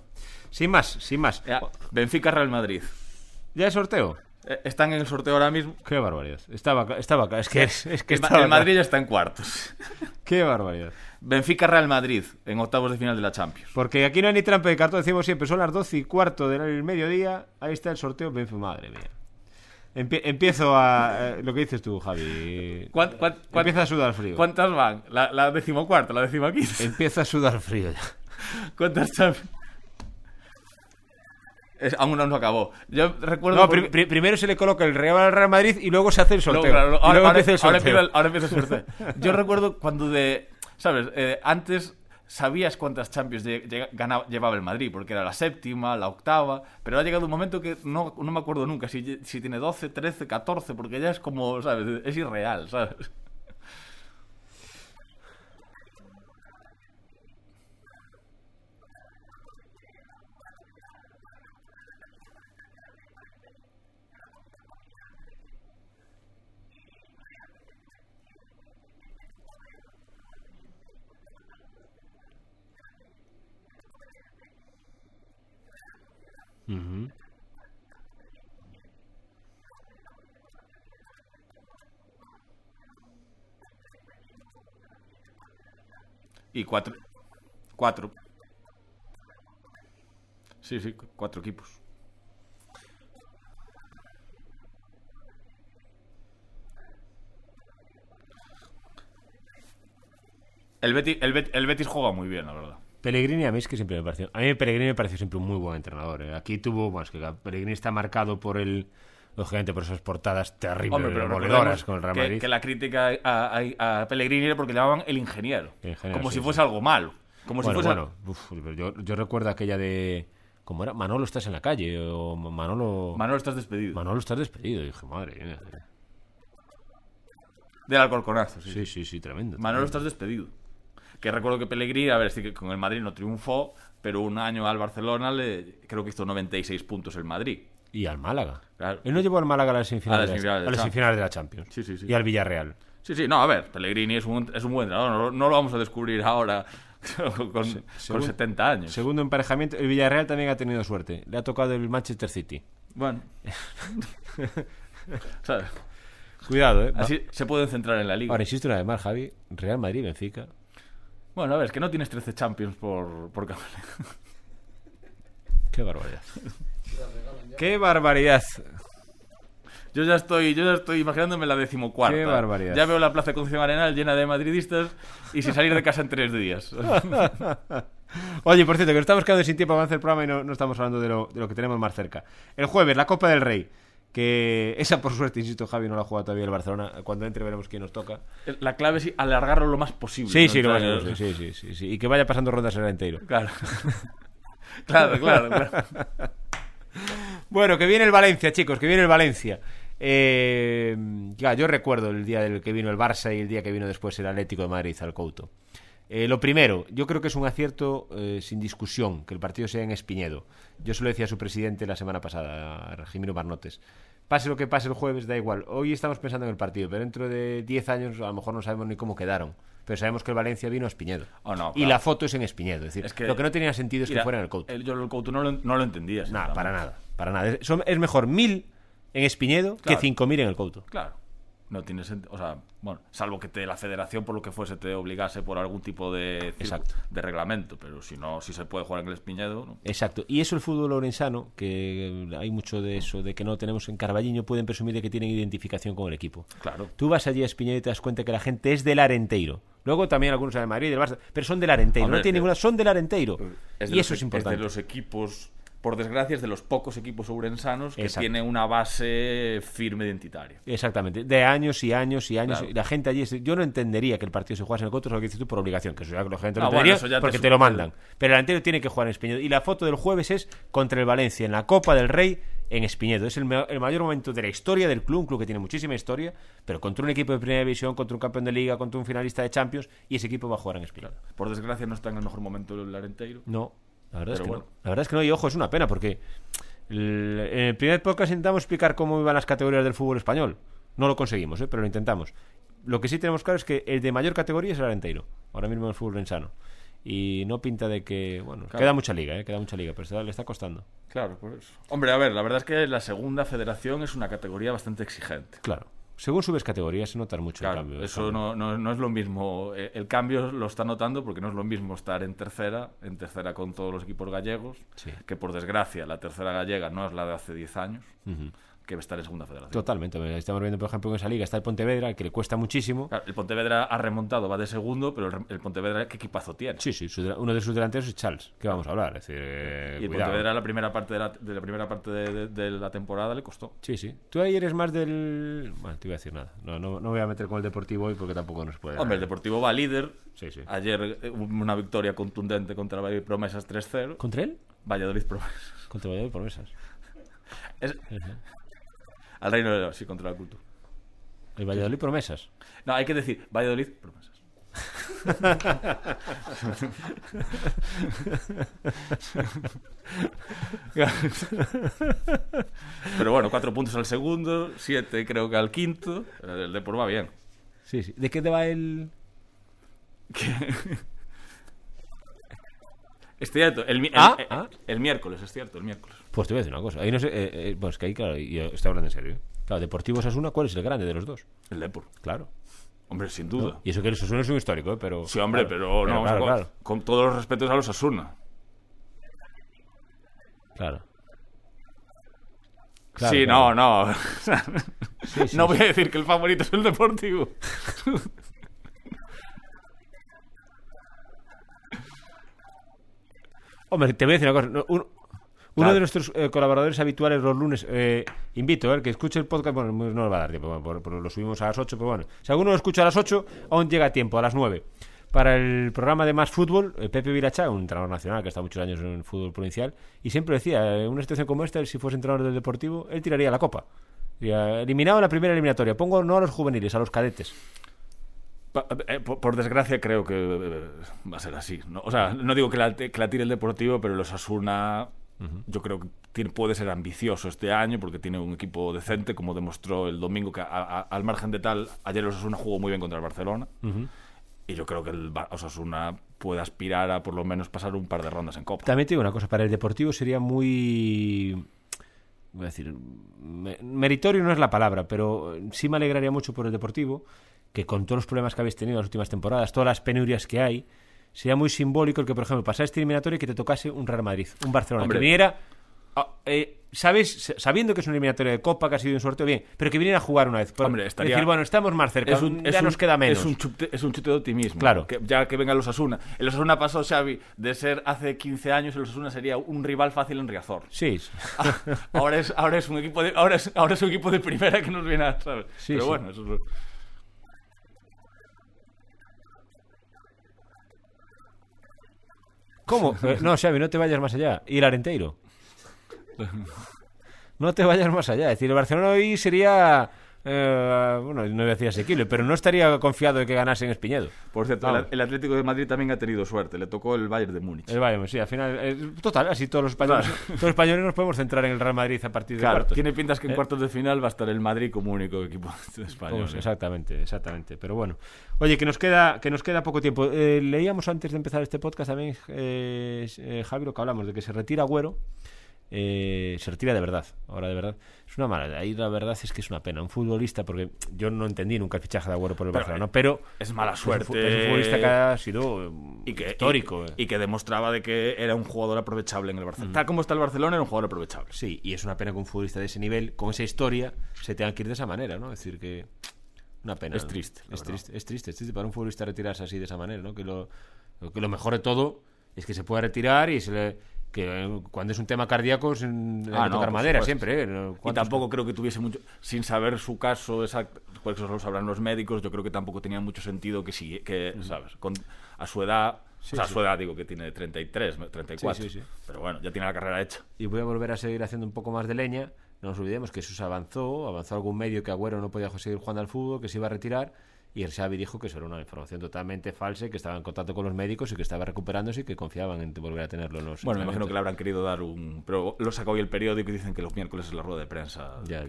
sin más, sin más. Ya, Benfica Real Madrid. ¿Ya es sorteo? Eh, Están en el sorteo ahora mismo. Qué barbaridad. Estaba, estaba, es que, es que El, Ma- estaba el Madrid ya está en cuartos. Qué barbaridad. Benfica Real Madrid en octavos de final de la Champions. Porque aquí no hay ni trampa de cartón, decimos siempre, son las 12 y cuarto del mediodía, ahí está el sorteo, Benfica, madre mía. Empie- empiezo a... eh, lo que dices tú, Javi. ¿Cuán- Empieza a sudar frío. ¿Cuántas van? La, la decimocuarta, la decimaquinta. Empieza a sudar frío ya. ¿Cuántas Champions? Es- aún no, acabó. Yo recuerdo. No, porque- pri- pri- primero se le coloca el Real al Real Madrid y luego se hace el sorteo. claro, ahora, ahora- empieza el sorteo. ahora empieza el sorteo. Yo recuerdo cuando de. ¿Sabes? Eh, antes sabías cuántas Champions ganaba- llevaba el Madrid, porque era la séptima, la octava, pero ha llegado un momento que no, no me acuerdo nunca si, si tiene 12, 13, 14, porque ya es como, ¿sabes? Es irreal, ¿sabes? Y cuatro. Cuatro. Sí, sí, cu- cuatro equipos. El Betis, el, el Betis juega muy bien, la verdad. Pellegrini a mí es que siempre me pareció... A mí Pellegrini me pareció siempre un muy buen entrenador. ¿eh? Aquí tuvo... Bueno, es que Pellegrini está marcado por el... Lógicamente por esas portadas terribles, demoledoras con el Real que, Madrid. que la crítica a, a- a Pellegrini era porque le llamaban el ingeniero. El ingeniero, como sí, si fuese sí. algo malo. Como bueno, si fuese... bueno, uf, yo, yo recuerdo aquella de... ¿Cómo era? Manolo, estás en la calle. O Manolo... Manolo, estás despedido. Manolo, estás despedido. Y dije, madre mía. Del Alcorconazo, sí. Sí, sí, sí, tremendo. Manolo, tremendo. estás despedido. Que recuerdo que Pellegrini, a ver, sí que con el Madrid no triunfó, pero un año al Barcelona le, creo que hizo 96 puntos el Madrid. Y al Málaga. Claro. Él no llevó al Málaga a las A semifinales, las semifinales de a las la semifinales de la Champions. Sí, sí, sí. Y al Villarreal. Sí, sí, no, a ver, Pellegrini es un, es un buen entrenador, no, no lo vamos a descubrir ahora con, según- 70 años. Segundo emparejamiento, el Villarreal también ha tenido suerte. Le ha tocado el Manchester City. Bueno. ¿Sabes? Cuidado, ¿eh? Así se pueden centrar en la liga. Ahora, insisto una vez más, Javi. Real Madrid, Benfica. Bueno, a ver, es que no tienes 13 Champions por, por Qué barbaridad. Qué barbaridad. Yo ya estoy, yo ya estoy imaginándome la decimocuarta. Qué barbaridad. Ya veo la Plaza de Concepción Arenal llena de madridistas y sin salir de casa en tres días. Oye, por cierto, que nos estamos quedando sin tiempo para avanzar el programa y no, no estamos hablando de lo, de lo que tenemos más cerca. El jueves, la Copa del Rey. Que esa, por suerte, insisto, Javi no la ha jugado todavía el Barcelona. Cuando entre veremos quién nos toca. La clave es alargarlo lo más posible. Sí, ¿no? sí, lo más posible, sí, sí, sí, sí. Y que vaya pasando rondas en el entero. Claro. claro, claro, claro. Bueno, que viene el Valencia, chicos, que viene el Valencia. Eh, ya, yo recuerdo el día del que vino el Barça y el día que vino después el Atlético de Madrid al Couto. Eh, lo primero, yo creo que es un acierto eh, sin discusión que el partido sea en Espiñedo. Yo se lo decía a su presidente la semana pasada, a Jimeno Barnotes. Pase lo que pase el jueves, da igual. Hoy estamos pensando en el partido, pero dentro de 10 años a lo mejor no sabemos ni cómo quedaron. Pero sabemos que el Valencia vino a Espiñedo. Oh, no, y la foto es en Espiñedo. Es decir, Es que- lo que no tenía sentido es que fuera en el Couto. el- yo el Couto no lo, no lo entendía. Sinceramente. para nada. Para nada. Es, son- es mejor mil en Espiñedo Claro. que cinco mil en el Couto. Claro. No tiene sentido. O sea, bueno, salvo que te, la federación, por lo que fuese, te obligase por algún tipo de, Exacto. de reglamento. Pero si no, si se puede jugar en el Espiñedo. ¿no? Exacto. Y eso el fútbol lorenzano, que hay mucho de eso, de que no tenemos en Carballiño, pueden presumir de que tienen identificación con el equipo. Claro. Tú vas allí a Espiñedo y te das cuenta que la gente es del Arenteiro. Luego también algunos de Madrid, del Barça, pero son del Arenteiro. Hombre, no tiene eh, ninguna, son del Arenteiro. Es de y los eso es e- importante. de los equipos, por desgracia, es de los pocos equipos ourensanos que Exacto. tienen una base firme identitaria. Exactamente, de años y años y años. Claro. La gente allí, yo no entendería que el partido se jugase en el Coto, solo que dices tú por obligación, que eso ya la gente no Ah, bueno, te porque te, lo mandan. Pero el delantero tiene que jugar en Espiñedo. Y la foto del jueves es contra el Valencia en la Copa del Rey en Espiñedo. Es el mayor momento de la historia del club, un club que tiene muchísima historia, pero contra un equipo de primera división, contra un campeón de liga, contra un finalista de Champions, y ese equipo va a jugar en Espiñedo. Por desgracia, no está en el mejor momento el Arenteiro. No, la verdad es que bueno. no. La verdad es que no, y ojo, es una pena porque el- en el primer podcast intentamos explicar cómo iban las categorías del fútbol español. No lo conseguimos, ¿eh? pero lo intentamos. Lo que sí tenemos claro es que el de mayor categoría es el Arenteiro, ahora mismo el fútbol insano. Y no pinta de que, bueno, Claro. queda mucha liga, ¿eh? queda mucha liga, pero está- le está costando. Claro, por eso. Hombre, a ver, la verdad es que la segunda federación es una categoría bastante exigente. Claro. Según subes categorías se notan mucho Claro, el cambio. el eso cambio. no, no, no es lo mismo. Eh, El cambio lo está notando porque no es lo mismo estar en tercera, en tercera con todos los equipos gallegos, Sí. que por desgracia la tercera gallega no es la de hace 10 años. Que estar en segunda federación. Totalmente. Estamos viendo, por ejemplo, en esa liga está el Pontevedra, que le cuesta muchísimo. Claro, el Pontevedra ha remontado, va de segundo, pero el, Pontevedra, ¿qué equipazo tiene? Sí, sí, su uno de sus delanteros es Charles, que vamos a hablar. Es decir, eh, y el cuidado. Pontevedra la primera parte de la, de la primera parte de, de- de la temporada le costó. Sí, sí. Tú ahí eres más del. Bueno, te iba a decir nada. No, no, no voy a meter con el Deportivo hoy porque tampoco nos puede. Hombre, el Deportivo va líder. Sí, sí. Ayer eh, una victoria contundente contra Valladolid Promesas 3-0. ¿Contra él? Valladolid Promesas. Contra Valladolid Promesas. Es- Al Reino de sí, contra la cultura. El Valladolid Promesas. No, hay que decir Valladolid Promesas. Pero bueno, cuatro puntos al segundo, siete creo que al quinto. El Depor va bien. Sí, sí. ¿De qué te va el.? Es cierto, el, el- Ah, el- ah. el miércoles, es cierto, el miércoles. Pues te voy a decir una cosa. Ahí no sé. Eh, eh, pues que ahí, claro, yo estoy hablando en serio. ¿eh? Claro, Deportivo Sasuna, ¿cuál es el grande de los dos? El Depor. Claro. Hombre, sin duda. Y eso que el Sasuna es un histórico, ¿eh? Pero. Sí, hombre, claro, pero, no, claro, con, claro. con todos los respetos a los Asuna. Claro. Claro, sí, no, no. Sí, sí, no voy a decir que el favorito es el Deportivo. Hombre, te voy a decir una cosa. no, un- uno Claro. de nuestros eh, colaboradores habituales los lunes, eh, invito a ver que escuche el podcast. Bueno, no nos va a dar tiempo, bueno, por- por- lo subimos a las 8, pero bueno. Si alguno lo escucha a las 8, aún llega a tiempo, a las 9. Para el programa de Más Fútbol, eh, Pepe Viracha, un entrenador nacional que estado muchos años en el fútbol provincial, y siempre decía, en una situación como esta, si fuese entrenador del Deportivo, él tiraría la copa. Eliminado en la primera eliminatoria, pongo no a los juveniles, a los cadetes. Eh, Por, desgracia creo que eh, va a ser así. ¿no? O sea, no digo que la, que la tire el Deportivo, pero los Asuna yo creo que tiene- puede ser ambicioso este año porque tiene un equipo decente, como demostró el domingo, que a- a- al margen de tal, ayer los Osasuna jugó muy bien contra el Barcelona. Y yo creo que el Osasuna puede aspirar a por lo menos pasar un par de rondas en Copa. También te digo una cosa, para el Deportivo sería muy... Voy a decir, me- meritorio no es la palabra, pero sí me alegraría mucho por el Deportivo, que con todos los problemas que habéis tenido en las últimas temporadas, todas las penurias que hay, sería muy simbólico el que, por ejemplo, pasara este eliminatorio y que te tocase un Real Madrid, un Barcelona, Hombre. que viniera... ah, eh, ¿Sabes? Sabiendo que es una eliminatoria de Copa, que ha sido un sorteo bien, pero que viniera a jugar una vez. Por Hombre, estaría- decir, bueno, estamos más cerca, Es un- ya es un- nos queda menos. Es un, chute, es un chute de optimismo. Claro. Que, ya que vengan los Asuna. El Osasuna pasó, Xavi, de ser hace 15 años, el Osasuna sería un rival fácil en Riazor. Sí, ahora, es, ahora es un equipo de, ahora es, ahora es un equipo de primera que nos viene a, ¿sabes? Sí, Pero sí. bueno, eso es... ¿Cómo? Eh, no, Xavi, no te vayas más allá. ¿Y el Arenteiro? No te vayas más allá. Es decir, el Barcelona hoy sería eh, bueno, no iba a decir asequible, pero no estaría confiado de que ganase en Espiñedo. Por cierto, el, Atlético de Madrid también ha tenido suerte. Le tocó el Bayern de Múnich. El Bayern, sí, al final, eh, total, así todos los españoles, todos los españoles nos podemos centrar en el Real Madrid a partir de Claro, cuartos. tiene pintas que en Eh, cuartos de final va a estar el Madrid como único equipo español. Pues exactamente, exactamente. Pero bueno, oye, que nos queda, que nos queda poco tiempo. Eh, leíamos antes de empezar este podcast también, Javi, lo que hablamos de que se retira Agüero. Eh, se retira de verdad, ahora de verdad. Es una mala. Ahí la verdad es que es una pena. Un futbolista, porque yo no entendí nunca el fichaje de Agüero por el Pero, Barcelona, pero es mala suerte. Es un futbolista que ha sido y que, histórico. y, eh. y que demostraba de que era un jugador aprovechable en el Barcelona. Tal como está el Barcelona, era un jugador aprovechable. Sí, y es una pena que un futbolista de ese nivel, con esa historia, se tenga que ir de esa manera, ¿no? Es decir, que. Una pena. Es triste, Es triste, es triste, es triste para un futbolista retirarse así de esa manera, ¿no? Que lo, lo- que lo mejor de todo es que se pueda retirar y se le. Que eh, cuando es un tema cardíaco, es un- hay Ah, que no, tocar madera siempre, ¿eh? Y ¿cuántos- tampoco creo que tuviese mucho, sin saber su caso exacto, pues eso lo sabrán los médicos, yo creo que tampoco tenía mucho sentido que sí, que, ¿sabes? Con, a su edad, o sea, a su edad digo que tiene 33, 34, Sí, sí, sí. pero bueno, ya tiene la carrera hecha. Y voy a volver a seguir haciendo un poco más de leña. No nos olvidemos que eso se avanzó, avanzó algún medio que Agüero no podía seguir jugando al fútbol, que se iba a retirar. Y el Xavi dijo que eso era una información totalmente falsa, y que estaba en contacto con los médicos y que estaba recuperándose y que confiaban en volver a tenerlo en los Bueno, me imagino que le habrán querido dar un... Pero lo sacó hoy el periódico y dicen que los miércoles es la rueda de prensa. Ya,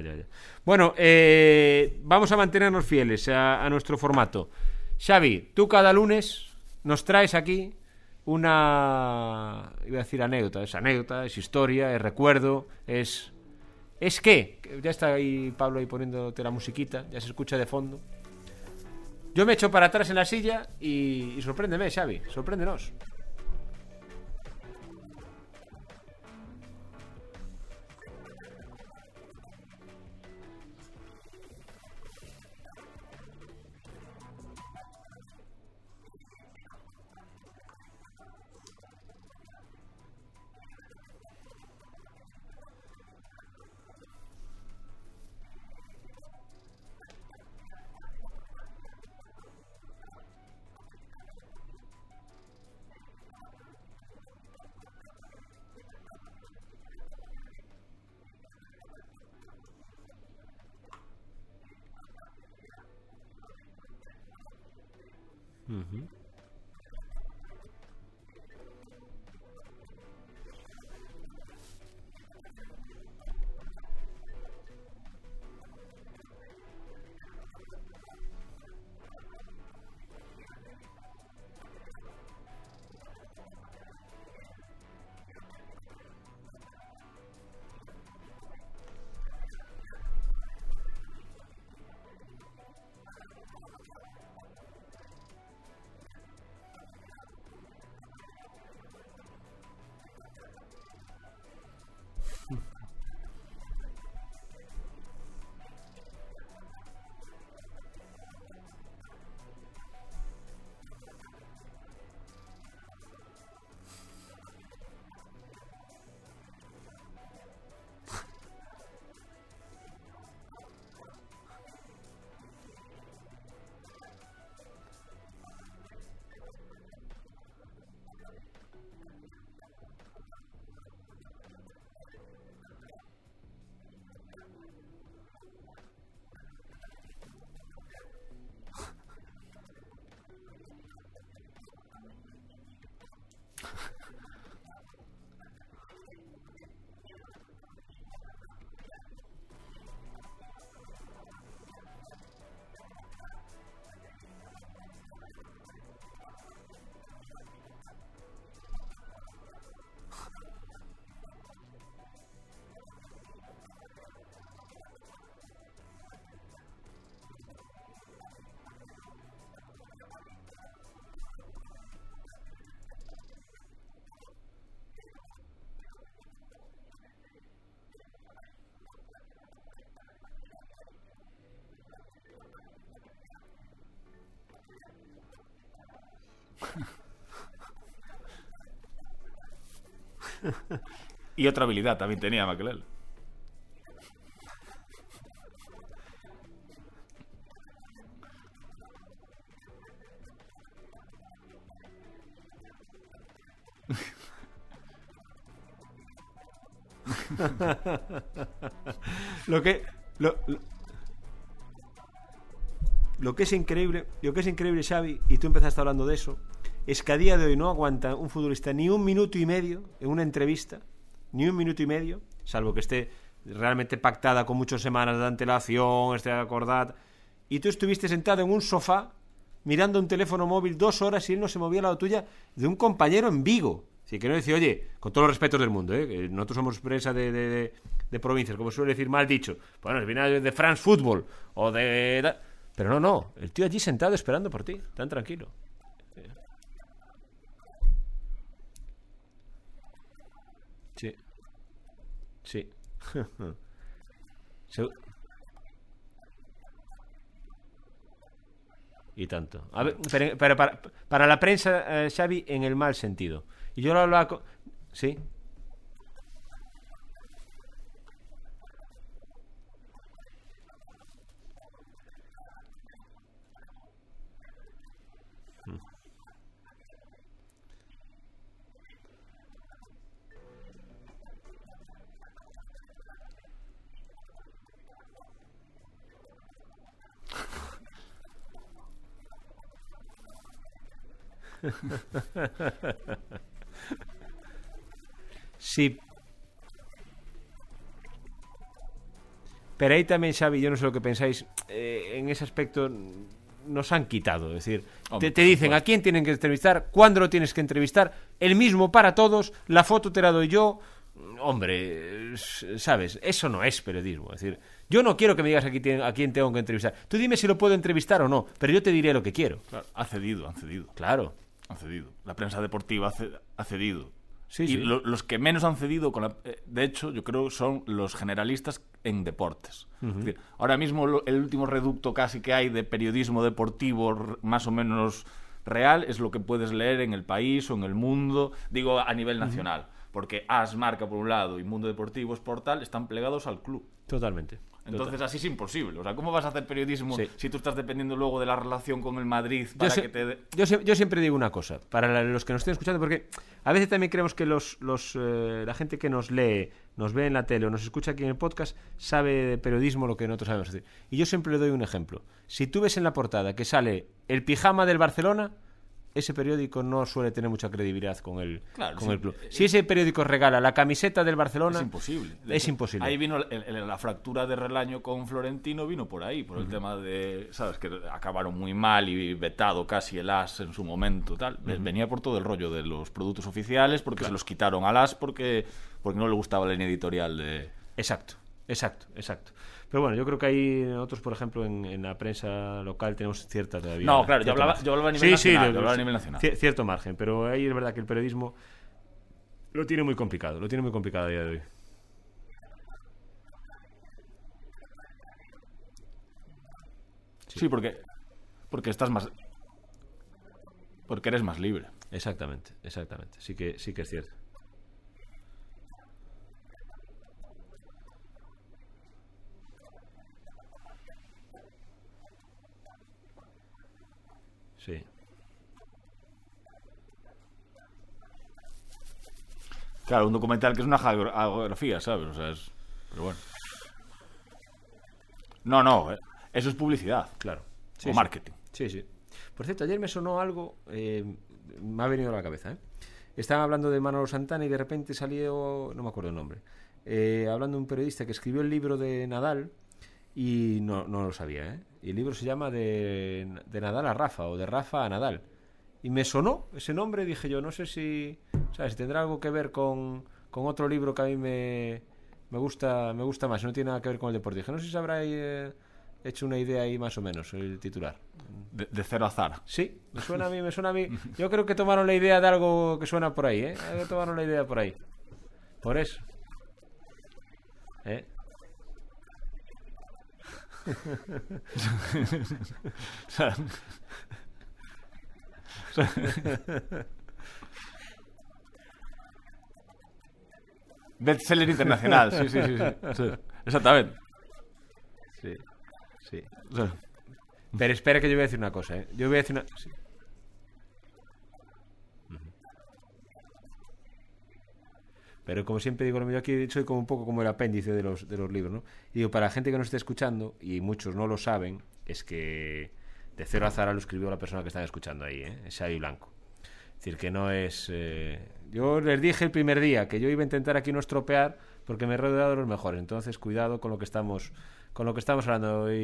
ya, ya. Bueno, eh, vamos a mantenernos fieles a, a nuestro formato. Xavi, tú cada lunes nos traes aquí una... Iba a decir anécdota. Es anécdota, es historia, es recuerdo, es... ¿Es? Que Ya está ahí Pablo ahí poniéndote la musiquita, ya se escucha de fondo. Yo me echo para atrás en la silla y, y sorpréndeme, Xavi, sorpréndenos. Y otra habilidad también tenía Maquelele. lo que lo, lo- lo que es increíble, lo que es increíble, Xavi, y tú empezaste hablando de eso, es que a de hoy no aguanta un futbolista ni un minuto y medio en una entrevista, ni un minuto y medio, salvo que esté realmente pactada con muchas semanas de antelación, esté acordada, y tú estuviste sentado en un sofá mirando un teléfono móvil dos horas y él no se movía al lado tuya de un compañero en Vigo. Así que no decir, oye, con todos los respetos del mundo, ¿eh? nosotros somos prensa de, de, de- de provincias, como suele decir mal dicho. Bueno, viene de France Football o de... Pero no, no, el tío allí sentado esperando por ti, tan tranquilo. Sí. Sí. Y tanto. A ver, pero, para, para la prensa, eh, Xavi, en el mal sentido. Y yo lo hablaba. Sí. Sí. Pero ahí también, Xavi, yo no sé lo que pensáis, eh, en ese aspecto nos han quitado. Es decir, Hombre, te, dicen a quién tienen que entrevistar, cuándo lo tienes que entrevistar, el mismo para todos, la foto te la doy yo. Hombre, ¿sabes? Eso no es periodismo. Es decir, yo no quiero que me digas a quién, a quién tengo que entrevistar. Tú dime si lo puedo entrevistar o no, pero yo te diré lo que quiero. Claro, ha cedido, han cedido. Claro. Han cedido. La prensa deportiva ha ce- ha cedido. Sí, y sí. lo- los que menos han cedido, con la- eh, de hecho, yo creo son los generalistas en deportes. Es decir, ahora mismo lo- el último reducto casi que hay de periodismo deportivo más o menos real es lo que puedes leer en el país o en el mundo, digo a nivel nacional. Porque AS marca por un lado y Mundo Deportivo Sportal están plegados al club. Totalmente. Entonces así es imposible. O sea, ¿cómo vas a hacer periodismo Sí. si tú estás dependiendo luego de la relación con el Madrid para yo, se- que te... dé- yo se- yo siempre digo una cosa, para los que nos estén escuchando, porque a veces también creemos que los, los, eh, la gente que nos lee, nos ve en la tele o nos escucha aquí en el podcast, sabe de periodismo lo que nosotros sabemos decir. Y yo siempre le doy un ejemplo. Si tú ves en la portada que sale el pijama del Barcelona, ese periódico no suele tener mucha credibilidad con el, Claro, con sí. el club. Si ese periódico regala la camiseta del Barcelona, Es imposible. Es hecho, imposible. Ahí vino el- el- la fractura de Relaño con Florentino, vino por ahí, por el tema de, ¿sabes? Que acabaron muy mal y vetado casi el AS en su momento. tal Venía por todo el rollo de los productos oficiales porque se los quitaron al AS porque, porque no le gustaba la línea editorial de... Exacto, exacto, exacto. Pero bueno, yo creo que ahí nosotros, por ejemplo, en, en la prensa local tenemos cierta todavía. No, claro, yo hablaba- yo hablaba a nivel Sí, nacional, sí, yo hablaba a nivel nacional. cier- Cierto margen, pero ahí es verdad que el periodismo lo tiene muy complicado, lo tiene muy complicado a día de hoy. Sí, porque, porque estás más... Porque eres más libre. Exactamente, exactamente. Sí que, sí que es cierto. Sí. Claro, un documental que es una geogra- geografía, ¿sabes? O sea, es... Pero bueno. No, no, eh, eso es publicidad. Claro. o Sí, sí. marketing. Sí, sí. Por cierto, ayer me sonó algo, eh, me ha venido a la cabeza. ¿eh? Estaban hablando de Manolo Santana y de repente salió, no me acuerdo el nombre, eh, hablando de un periodista que escribió el libro de Nadal y no, no lo sabía. ¿eh? Y el libro se llama de, de Nadal a Rafa o de Rafa a Nadal. Y me sonó ese nombre, dije yo, no sé si, ¿sabes? tendrá algo que ver con, con otro libro que a mí me, me gusta me gusta más, no tiene nada que ver con el deporte. Dije, no sé si habrá eh, hecho una idea ahí más o menos, el titular. De, de cero a Zara. Sí, me suena a mí, me suena a mí. Yo creo que tomaron la idea de algo que suena por ahí, ¿eh? Tomaron la idea por ahí. Por eso. ¿Eh? O sea, Bestseller internacional, sí, sí, sí, sí. Exactamente. Sí, sí. Pero espera que yo voy a decir una cosa, ¿eh? Yo voy a decir una... sí. Pero como siempre digo, lo aquí soy como un poco como el apéndice de los, de los libros, ¿no? Y digo, para la gente que nos esté escuchando, y muchos no lo saben, es que de cero a Zara lo escribió la persona que están escuchando ahí, ¿eh? Es Blanco. Es decir, que no es... eh, Yo les dije el primer día que yo iba a intentar aquí no estropear porque me he rodeado de los mejores. Entonces, cuidado con lo que estamos con lo que estamos hablando y,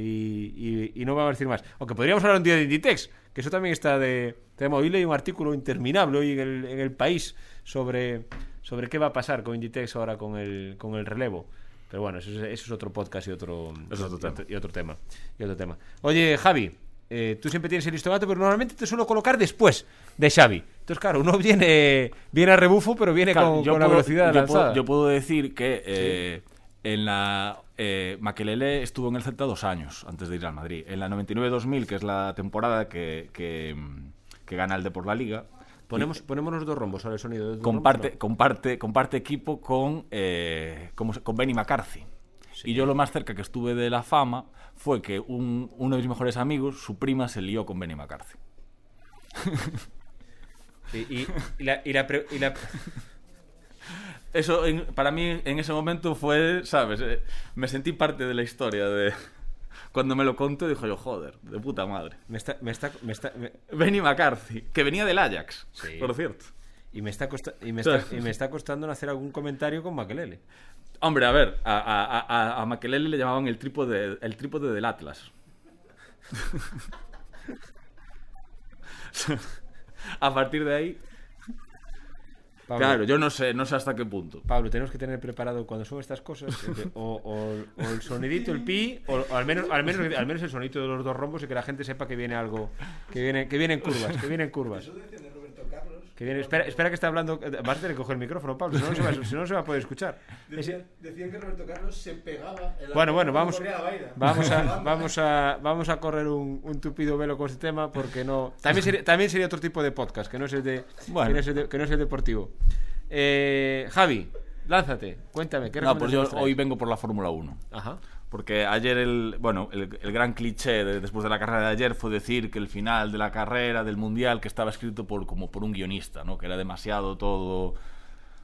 y- y no vamos a decir más. Aunque podríamos hablar un día de Inditex, que eso también está de... Tenemos, hoy leí un artículo interminable hoy en el, en el país sobre, sobre qué va a pasar con Inditex ahora con el, con el relevo. Pero bueno, eso es, eso es otro podcast y otro, Es otro y tema. y otro tema. Y otro tema. Oye, Javi, eh, tú siempre tienes el listogato, pero normalmente te suelo colocar después de Xavi. Entonces, claro, uno viene, viene a rebufo, pero viene Claro, con, yo con la velocidad yo lanzada. puedo, yo puedo decir que eh, en la eh, Makelele estuvo en el Celta dos años antes de ir al Madrid. En la 99-2000, que es la temporada que, que, que gana el de por la Liga, Ponemos, ponemos los dos rombos ahora el sonido. dos comparte, rombos, comparte, comparte equipo con, eh, ¿cómo se- con Benny McCarthy. Y yo lo más cerca que estuve de la fama fue que un- uno de mis mejores amigos, su prima, se lió con Benny McCarthy. Y, y- y la, y la pre- y la- Eso en- para mí en ese momento fue, ¿sabes? Eh, me sentí parte de la historia de... Cuando me lo contó, dijo yo, joder, de puta madre. me está, me está, me está, me- Benny McCarthy, que venía del Ajax, Sí. por cierto. y me está, costa- y me está, y me está costando hacer algún comentario con Maquelele. Hombre, a ver, a, a, a, a le llamaban el trípode, el trípode del Atlas. a partir de ahí, Pablo, claro, yo no sé, no sé hasta qué punto. Pablo, tenemos que tener preparado cuando son estas cosas o, o- o el sonidito, el pi, o, o al menos, al menos, al menos el sonito de los dos rombos y que la gente sepa que viene algo, que viene, que viene en curvas, que viene en curvas. Que viene, espera, espera que está hablando. Vas a tener que coger el micrófono, Pablo, si no, no se va, si no, no se va a poder escuchar. Decían, decían que Roberto Carlos se pegaba en la Bueno, bueno, vamos, vamos, a, vamos, a, vamos a correr un, un tupido velo con este tema porque no. También sería, también sería otro tipo de podcast, que no es el, de, Bueno. que no es el, de- que no es el deportivo. Eh, Javi, lánzate, cuéntame. ¿qué No, pues yo hoy vengo por la Fórmula 1. Ajá. Porque ayer el, bueno, el, gran cliché de- después de la carrera de ayer fue decir que el final de la carrera del mundial que estaba escrito por como por un guionista, ¿no? Que era demasiado todo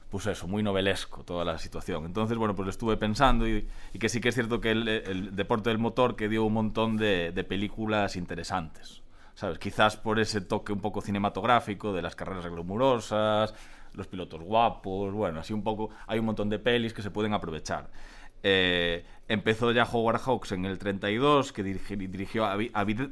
pues eso, muy novelesco toda la situación. Entonces, bueno, pues lo estuve pensando y, que sí que es cierto que el, el deporte del motor que dio un montón de, de películas interesantes. ¿Sabes? Quizás por ese toque un poco cinematográfico de las carreras glamurosas, los pilotos guapos, bueno, así un poco, hay un montón de pelis que se pueden aprovechar. Eh, empezó ya Howard Hawks en el 32, que dirigi- dirigió a,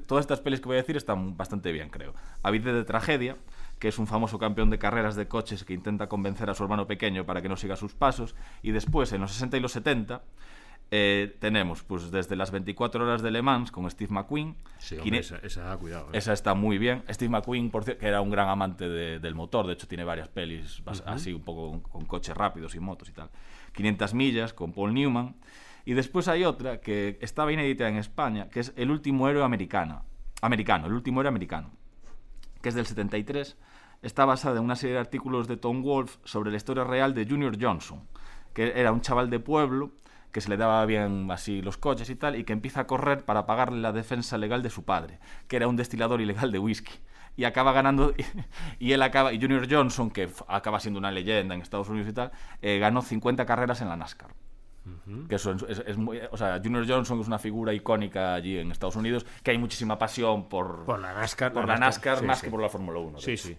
Todas estas pelis que voy a decir están bastante bien, creo. A Vida de Tragedia, que es un famoso campeón de carreras de coches que intenta convencer a su hermano pequeño para que no siga sus pasos. Y después, en los 60 y los 70, eh, tenemos pues desde las 24 horas de Le Mans con Steve McQueen. Quine- esa, cuidado. esa está muy bien. Steve McQueen, por cierto, que era un gran amante de- del motor, de hecho tiene varias pelis bas- así un poco con, con coches rápidos y motos y tal. 500 millas con Paul Newman. Y después hay otra que estaba inédita en España, que es El último héroe americano. Americano, El último héroe americano, que es del 73. Está basada en una serie de artículos de Tom Wolfe sobre la historia real de Junior Johnson, que era un chaval de pueblo que se le daba bien así los coches y tal, y que empieza a correr para pagarle la defensa legal de su padre, que era un destilador ilegal de whisky. Y acaba ganando, y él acaba, y Junior Johnson, que acaba siendo una leyenda en Estados Unidos y tal, eh, ganó 50 carreras en la NASCAR. Que eso es, es- es muy, o sea, Junior Johnson es una figura icónica allí en Estados Unidos, que hay muchísima pasión por, Por la NASCAR. por la NASCAR sí, más sí. que por la Fórmula 1. de Sí, sí.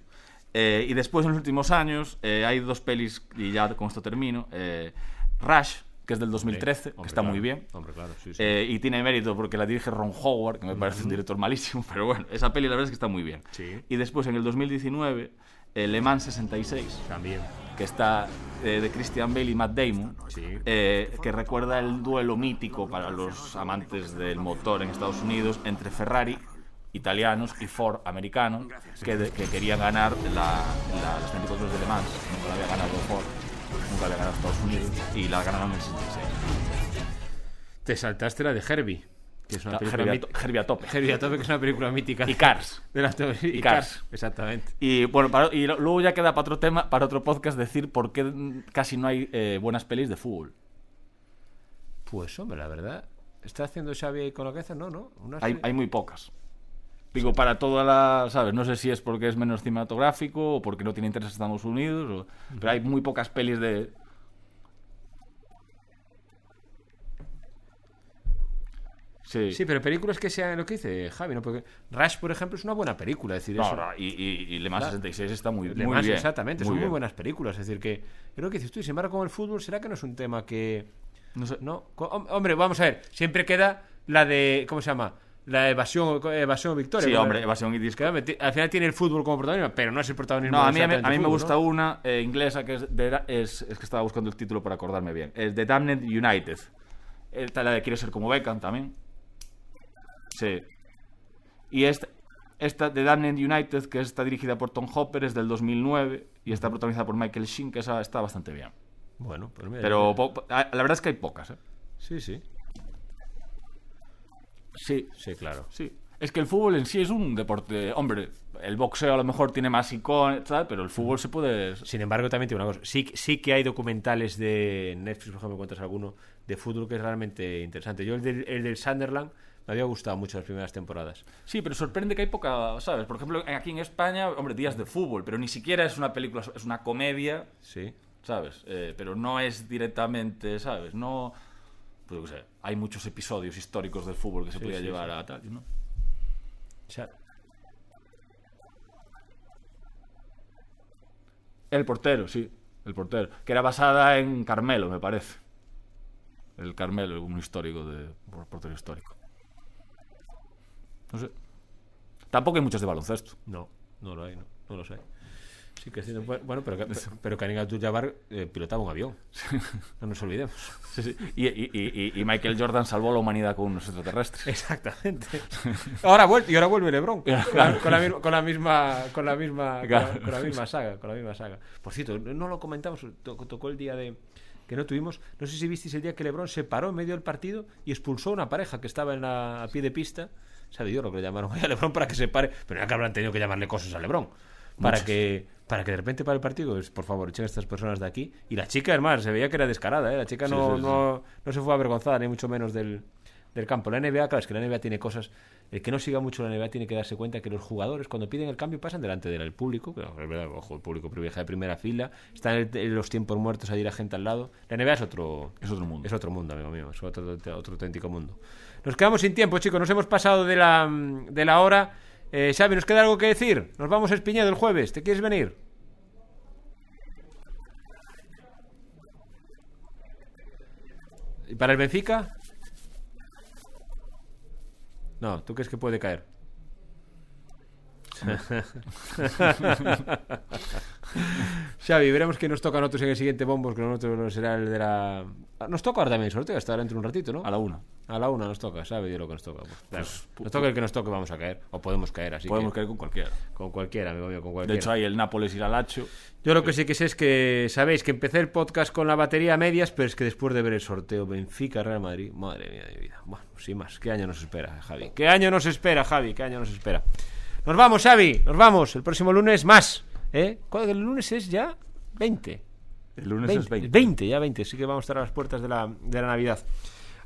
Eh, y después, en los últimos años, eh, hay dos pelis, y ya con esto termino. eh, Rush, que es del 2013, que Hombre, está claro. muy bien. Hombre, claro, sí, sí. Eh, y tiene mérito porque la dirige Ron Howard, que me parece un director malísimo, pero bueno, esa peli la verdad es que está muy bien. Sí. Y después, en el 2019, eh, Le Mans 66, También. que está eh, de Christian Bale y Matt Damon, Sí. eh, que recuerda el duelo mítico para los amantes del motor en Estados Unidos entre Ferrari italianos y Ford americanos que, de- que querían ganar la, la- las 24 horas de Le Mans. Nunca la había ganado Ford, nunca la había ganado Estados Unidos y la ganaron en el 66. Te saltaste la de Herbie, que es una película Herbie a, mítica. to- Herbie a tope. Herbie a tope, que es una película mítica. Y Cars. De la y, Y Cars. Cars. Exactamente. Y bueno, para- y luego ya queda para otro tema, para otro podcast decir por qué casi no hay eh, buenas pelis de fútbol. Pues hombre, la verdad. ¿Está haciendo Xavi ahí con la cabeza? No, no. Una Hay, hay muy pocas. Digo, para toda la, ¿sabes? No sé si es porque es menos cinematográfico o porque no tiene interés en Estados Unidos, pero hay muy pocas pelis de... Sí. sí, pero películas que sean lo que dice Javi, ¿no? Porque Rush, por ejemplo, es una buena película, es decir, eso. No, y, y, y, Le 66 está muy, Le Mans. Exactamente, son muy buenas películas, es decir, que creo que dices tú, y sin embargo, con el fútbol, ¿será que no es un tema que... No sé. No, hombre, vamos a ver, siempre queda la de, ¿cómo se llama? La evasión, evasión victoria. Sí, hombre, evasión y disco. al final tiene el fútbol como protagonista, pero no es el protagonismo. No, a mí, a mí, exactamente a mí me gusta ¿no? una eh, inglesa que es, de, es, es que estaba buscando el título para acordarme bien. Es The Damned United. Esta la de Quiere ser como Beckham también. Sí. Y esta, esta The Damned United, que está dirigida por Tom Hopper, es del 2009 y está protagonizada por Michael Sheen, que esa está bastante bien. Bueno, pues mira. Pero la verdad es que hay pocas, ¿eh? Sí, sí. Sí, Sí, claro. sí. Es que el fútbol en sí es un deporte. Hombre, el boxeo a lo mejor tiene más iconos, pero el fútbol se puede. Sin embargo, también tiene una cosa. Sí, sí que hay documentales de Netflix, por ejemplo, encuentras alguno, de fútbol que es realmente interesante. Yo el del, el del Sunderland me había gustado mucho las primeras temporadas. Sí, pero sorprende que hay poca, ¿sabes? Por ejemplo, aquí en España, hombre, días de fútbol, pero ni siquiera es una película, es una comedia, Sí. ¿sabes? Eh, pero no es directamente, ¿sabes? No. Pues hay muchos episodios históricos del fútbol que se podía sí, llevar sí. a tal, ¿no? O sea, El portero, sí, el portero. Que era basada en Carmelo, me parece. El Carmelo, un histórico de por- portero histórico. No sé. Tampoco hay muchos de baloncesto. no, no lo hay, no, no lo sé. Sí que cierto. Bueno, pero, pero Karim Abdul-Jabbar eh, pilotaba un avión. No nos olvidemos. Sí, sí. Y, y- y- y Michael Jordan salvó a la humanidad con unos extraterrestres. Exactamente. Ahora vuelve, y ahora vuelve LeBron. Con la, con la misma, con la misma, con la misma, con la, con la misma saga, con la misma saga. Por cierto, no lo comentamos, to- tocó el día de que no tuvimos. No sé si visteis el día que LeBron se paró en medio del partido y expulsó a una pareja que estaba en la, a pie de pista. Sabe Dios lo que le llamaron a LeBron para que se pare, pero ya que habrán tenido que llamarle cosas a LeBron para que para que de repente para el partido, pues, por favor, echen a estas personas de aquí. Y la chica, hermano, se veía que era descarada, ¿eh? La chica no, sí, sí. no, no se fue avergonzada, ni mucho menos del, del campo. La NBA, claro, es que la NBA tiene cosas. El que no siga mucho la NBA tiene que darse cuenta que los jugadores, cuando piden el cambio, pasan delante del público. Que, es verdad, ojo, el público privilegia de primera fila. Están en, en los tiempos muertos, ahí la gente al lado. La NBA es otro. Es otro mundo. Es otro mundo, amigo mío. Es otro, otro auténtico mundo. Nos quedamos sin tiempo, chicos. Nos hemos pasado de la, de la hora. Eh, Xavi, ¿nos queda algo que decir? Nos vamos a el jueves. ¿Te quieres venir? ¿Y para el Benfica? No, ¿tú crees que puede caer? Xavi, veremos que nos toca a nosotros en el siguiente bombo, que nosotros será el de la... Ah, Nos toca ahora también el sorteo, hasta dentro de un ratito, ¿no? A la una. A la una nos toca, ¿sabe? Dios lo que nos toca. Pues, claro. nos toca el que nos toque, vamos a caer. O podemos caer, así Podemos que... caer con cualquiera. Con cualquiera, amigo mío, con De cualquiera. hecho, hay el Nápoles y la Lazio. Yo lo que sí que sé es que sabéis que empecé el podcast con la batería a medias, pero es que después de ver el sorteo Benfica Real Madrid, madre mía de mi vida. Bueno, sin más, ¿qué año nos espera, Javi? ¿Qué año nos espera, Javi? ¿Qué año nos espera? Nos vamos, Xavi, nos vamos. El próximo lunes más, ¿eh? ¿Cuál- El lunes es ya 20. El lunes 20, es 20. 20, ya 20, sí que vamos a estar a las puertas de la, de la Navidad.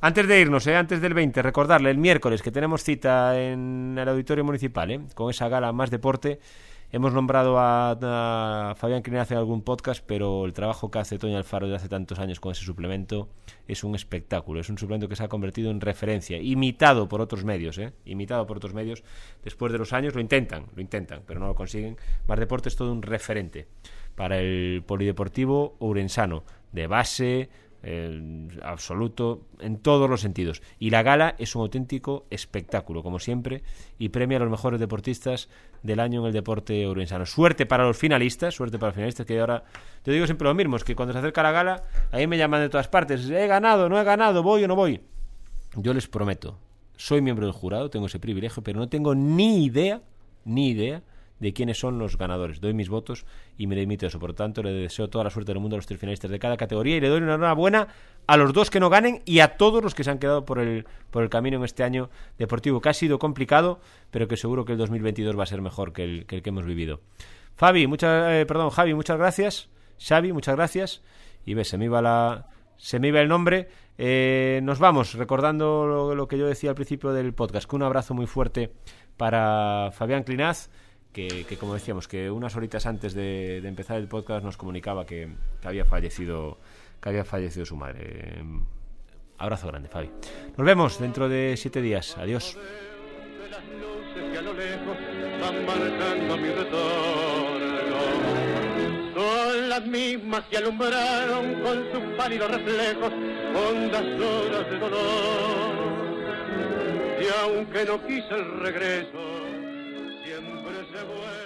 Antes de irnos, ¿eh? antes del 20, recordarle el miércoles que tenemos cita en el Auditorio Municipal, ¿eh? con esa gala Más Deporte. Hemos nombrado a, a Fabián Crinaz en algún podcast, pero el trabajo que hace Toño Alfaro desde hace tantos años con ese suplemento es un espectáculo. Es un suplemento que se ha convertido en referencia, imitado por otros medios, ¿eh? imitado por otros medios. Después de los años lo intentan, lo intentan, pero no lo consiguen. Más Deporte es todo un referente para el polideportivo ourensano, de base, eh, absoluto, en todos los sentidos. Y la gala es un auténtico espectáculo, como siempre, y premia a los mejores deportistas del año en el deporte ourensano. Suerte para los finalistas, suerte para los finalistas, que ahora, yo digo siempre lo mismo, es que cuando se acerca la gala, ahí me llaman de todas partes, he ganado, no he ganado, voy o no voy. Yo les prometo, soy miembro del jurado, tengo ese privilegio, pero no tengo ni idea, ni idea de quiénes son los ganadores. Doy mis votos y me limito a eso. Por lo tanto, le deseo toda la suerte del mundo a los tres finalistas de cada categoría y le doy una enhorabuena a los dos que no ganen y a todos los que se han quedado por el, por el camino en este año deportivo, que ha sido complicado, pero que seguro que el 2022 va a ser mejor que el que, el que hemos vivido. Fabi, muchas, eh, perdón, Javi, muchas gracias. Xavi, muchas gracias. Y ves, se me iba la, se me iba el nombre. Eh, nos vamos recordando lo, lo que yo decía al principio del podcast, que un abrazo muy fuerte para Fabián Clinaz, que, que como decíamos, que unas horitas antes de, de empezar el podcast nos comunicaba que, que había fallecido que había fallecido su madre. Abrazo grande, Fabi. Nos vemos dentro de siete días. Adiós. Son las mismas que alumbraron con sus pálidos reflejos hondas horas de dolor. Y aunque no quise el regreso, fuego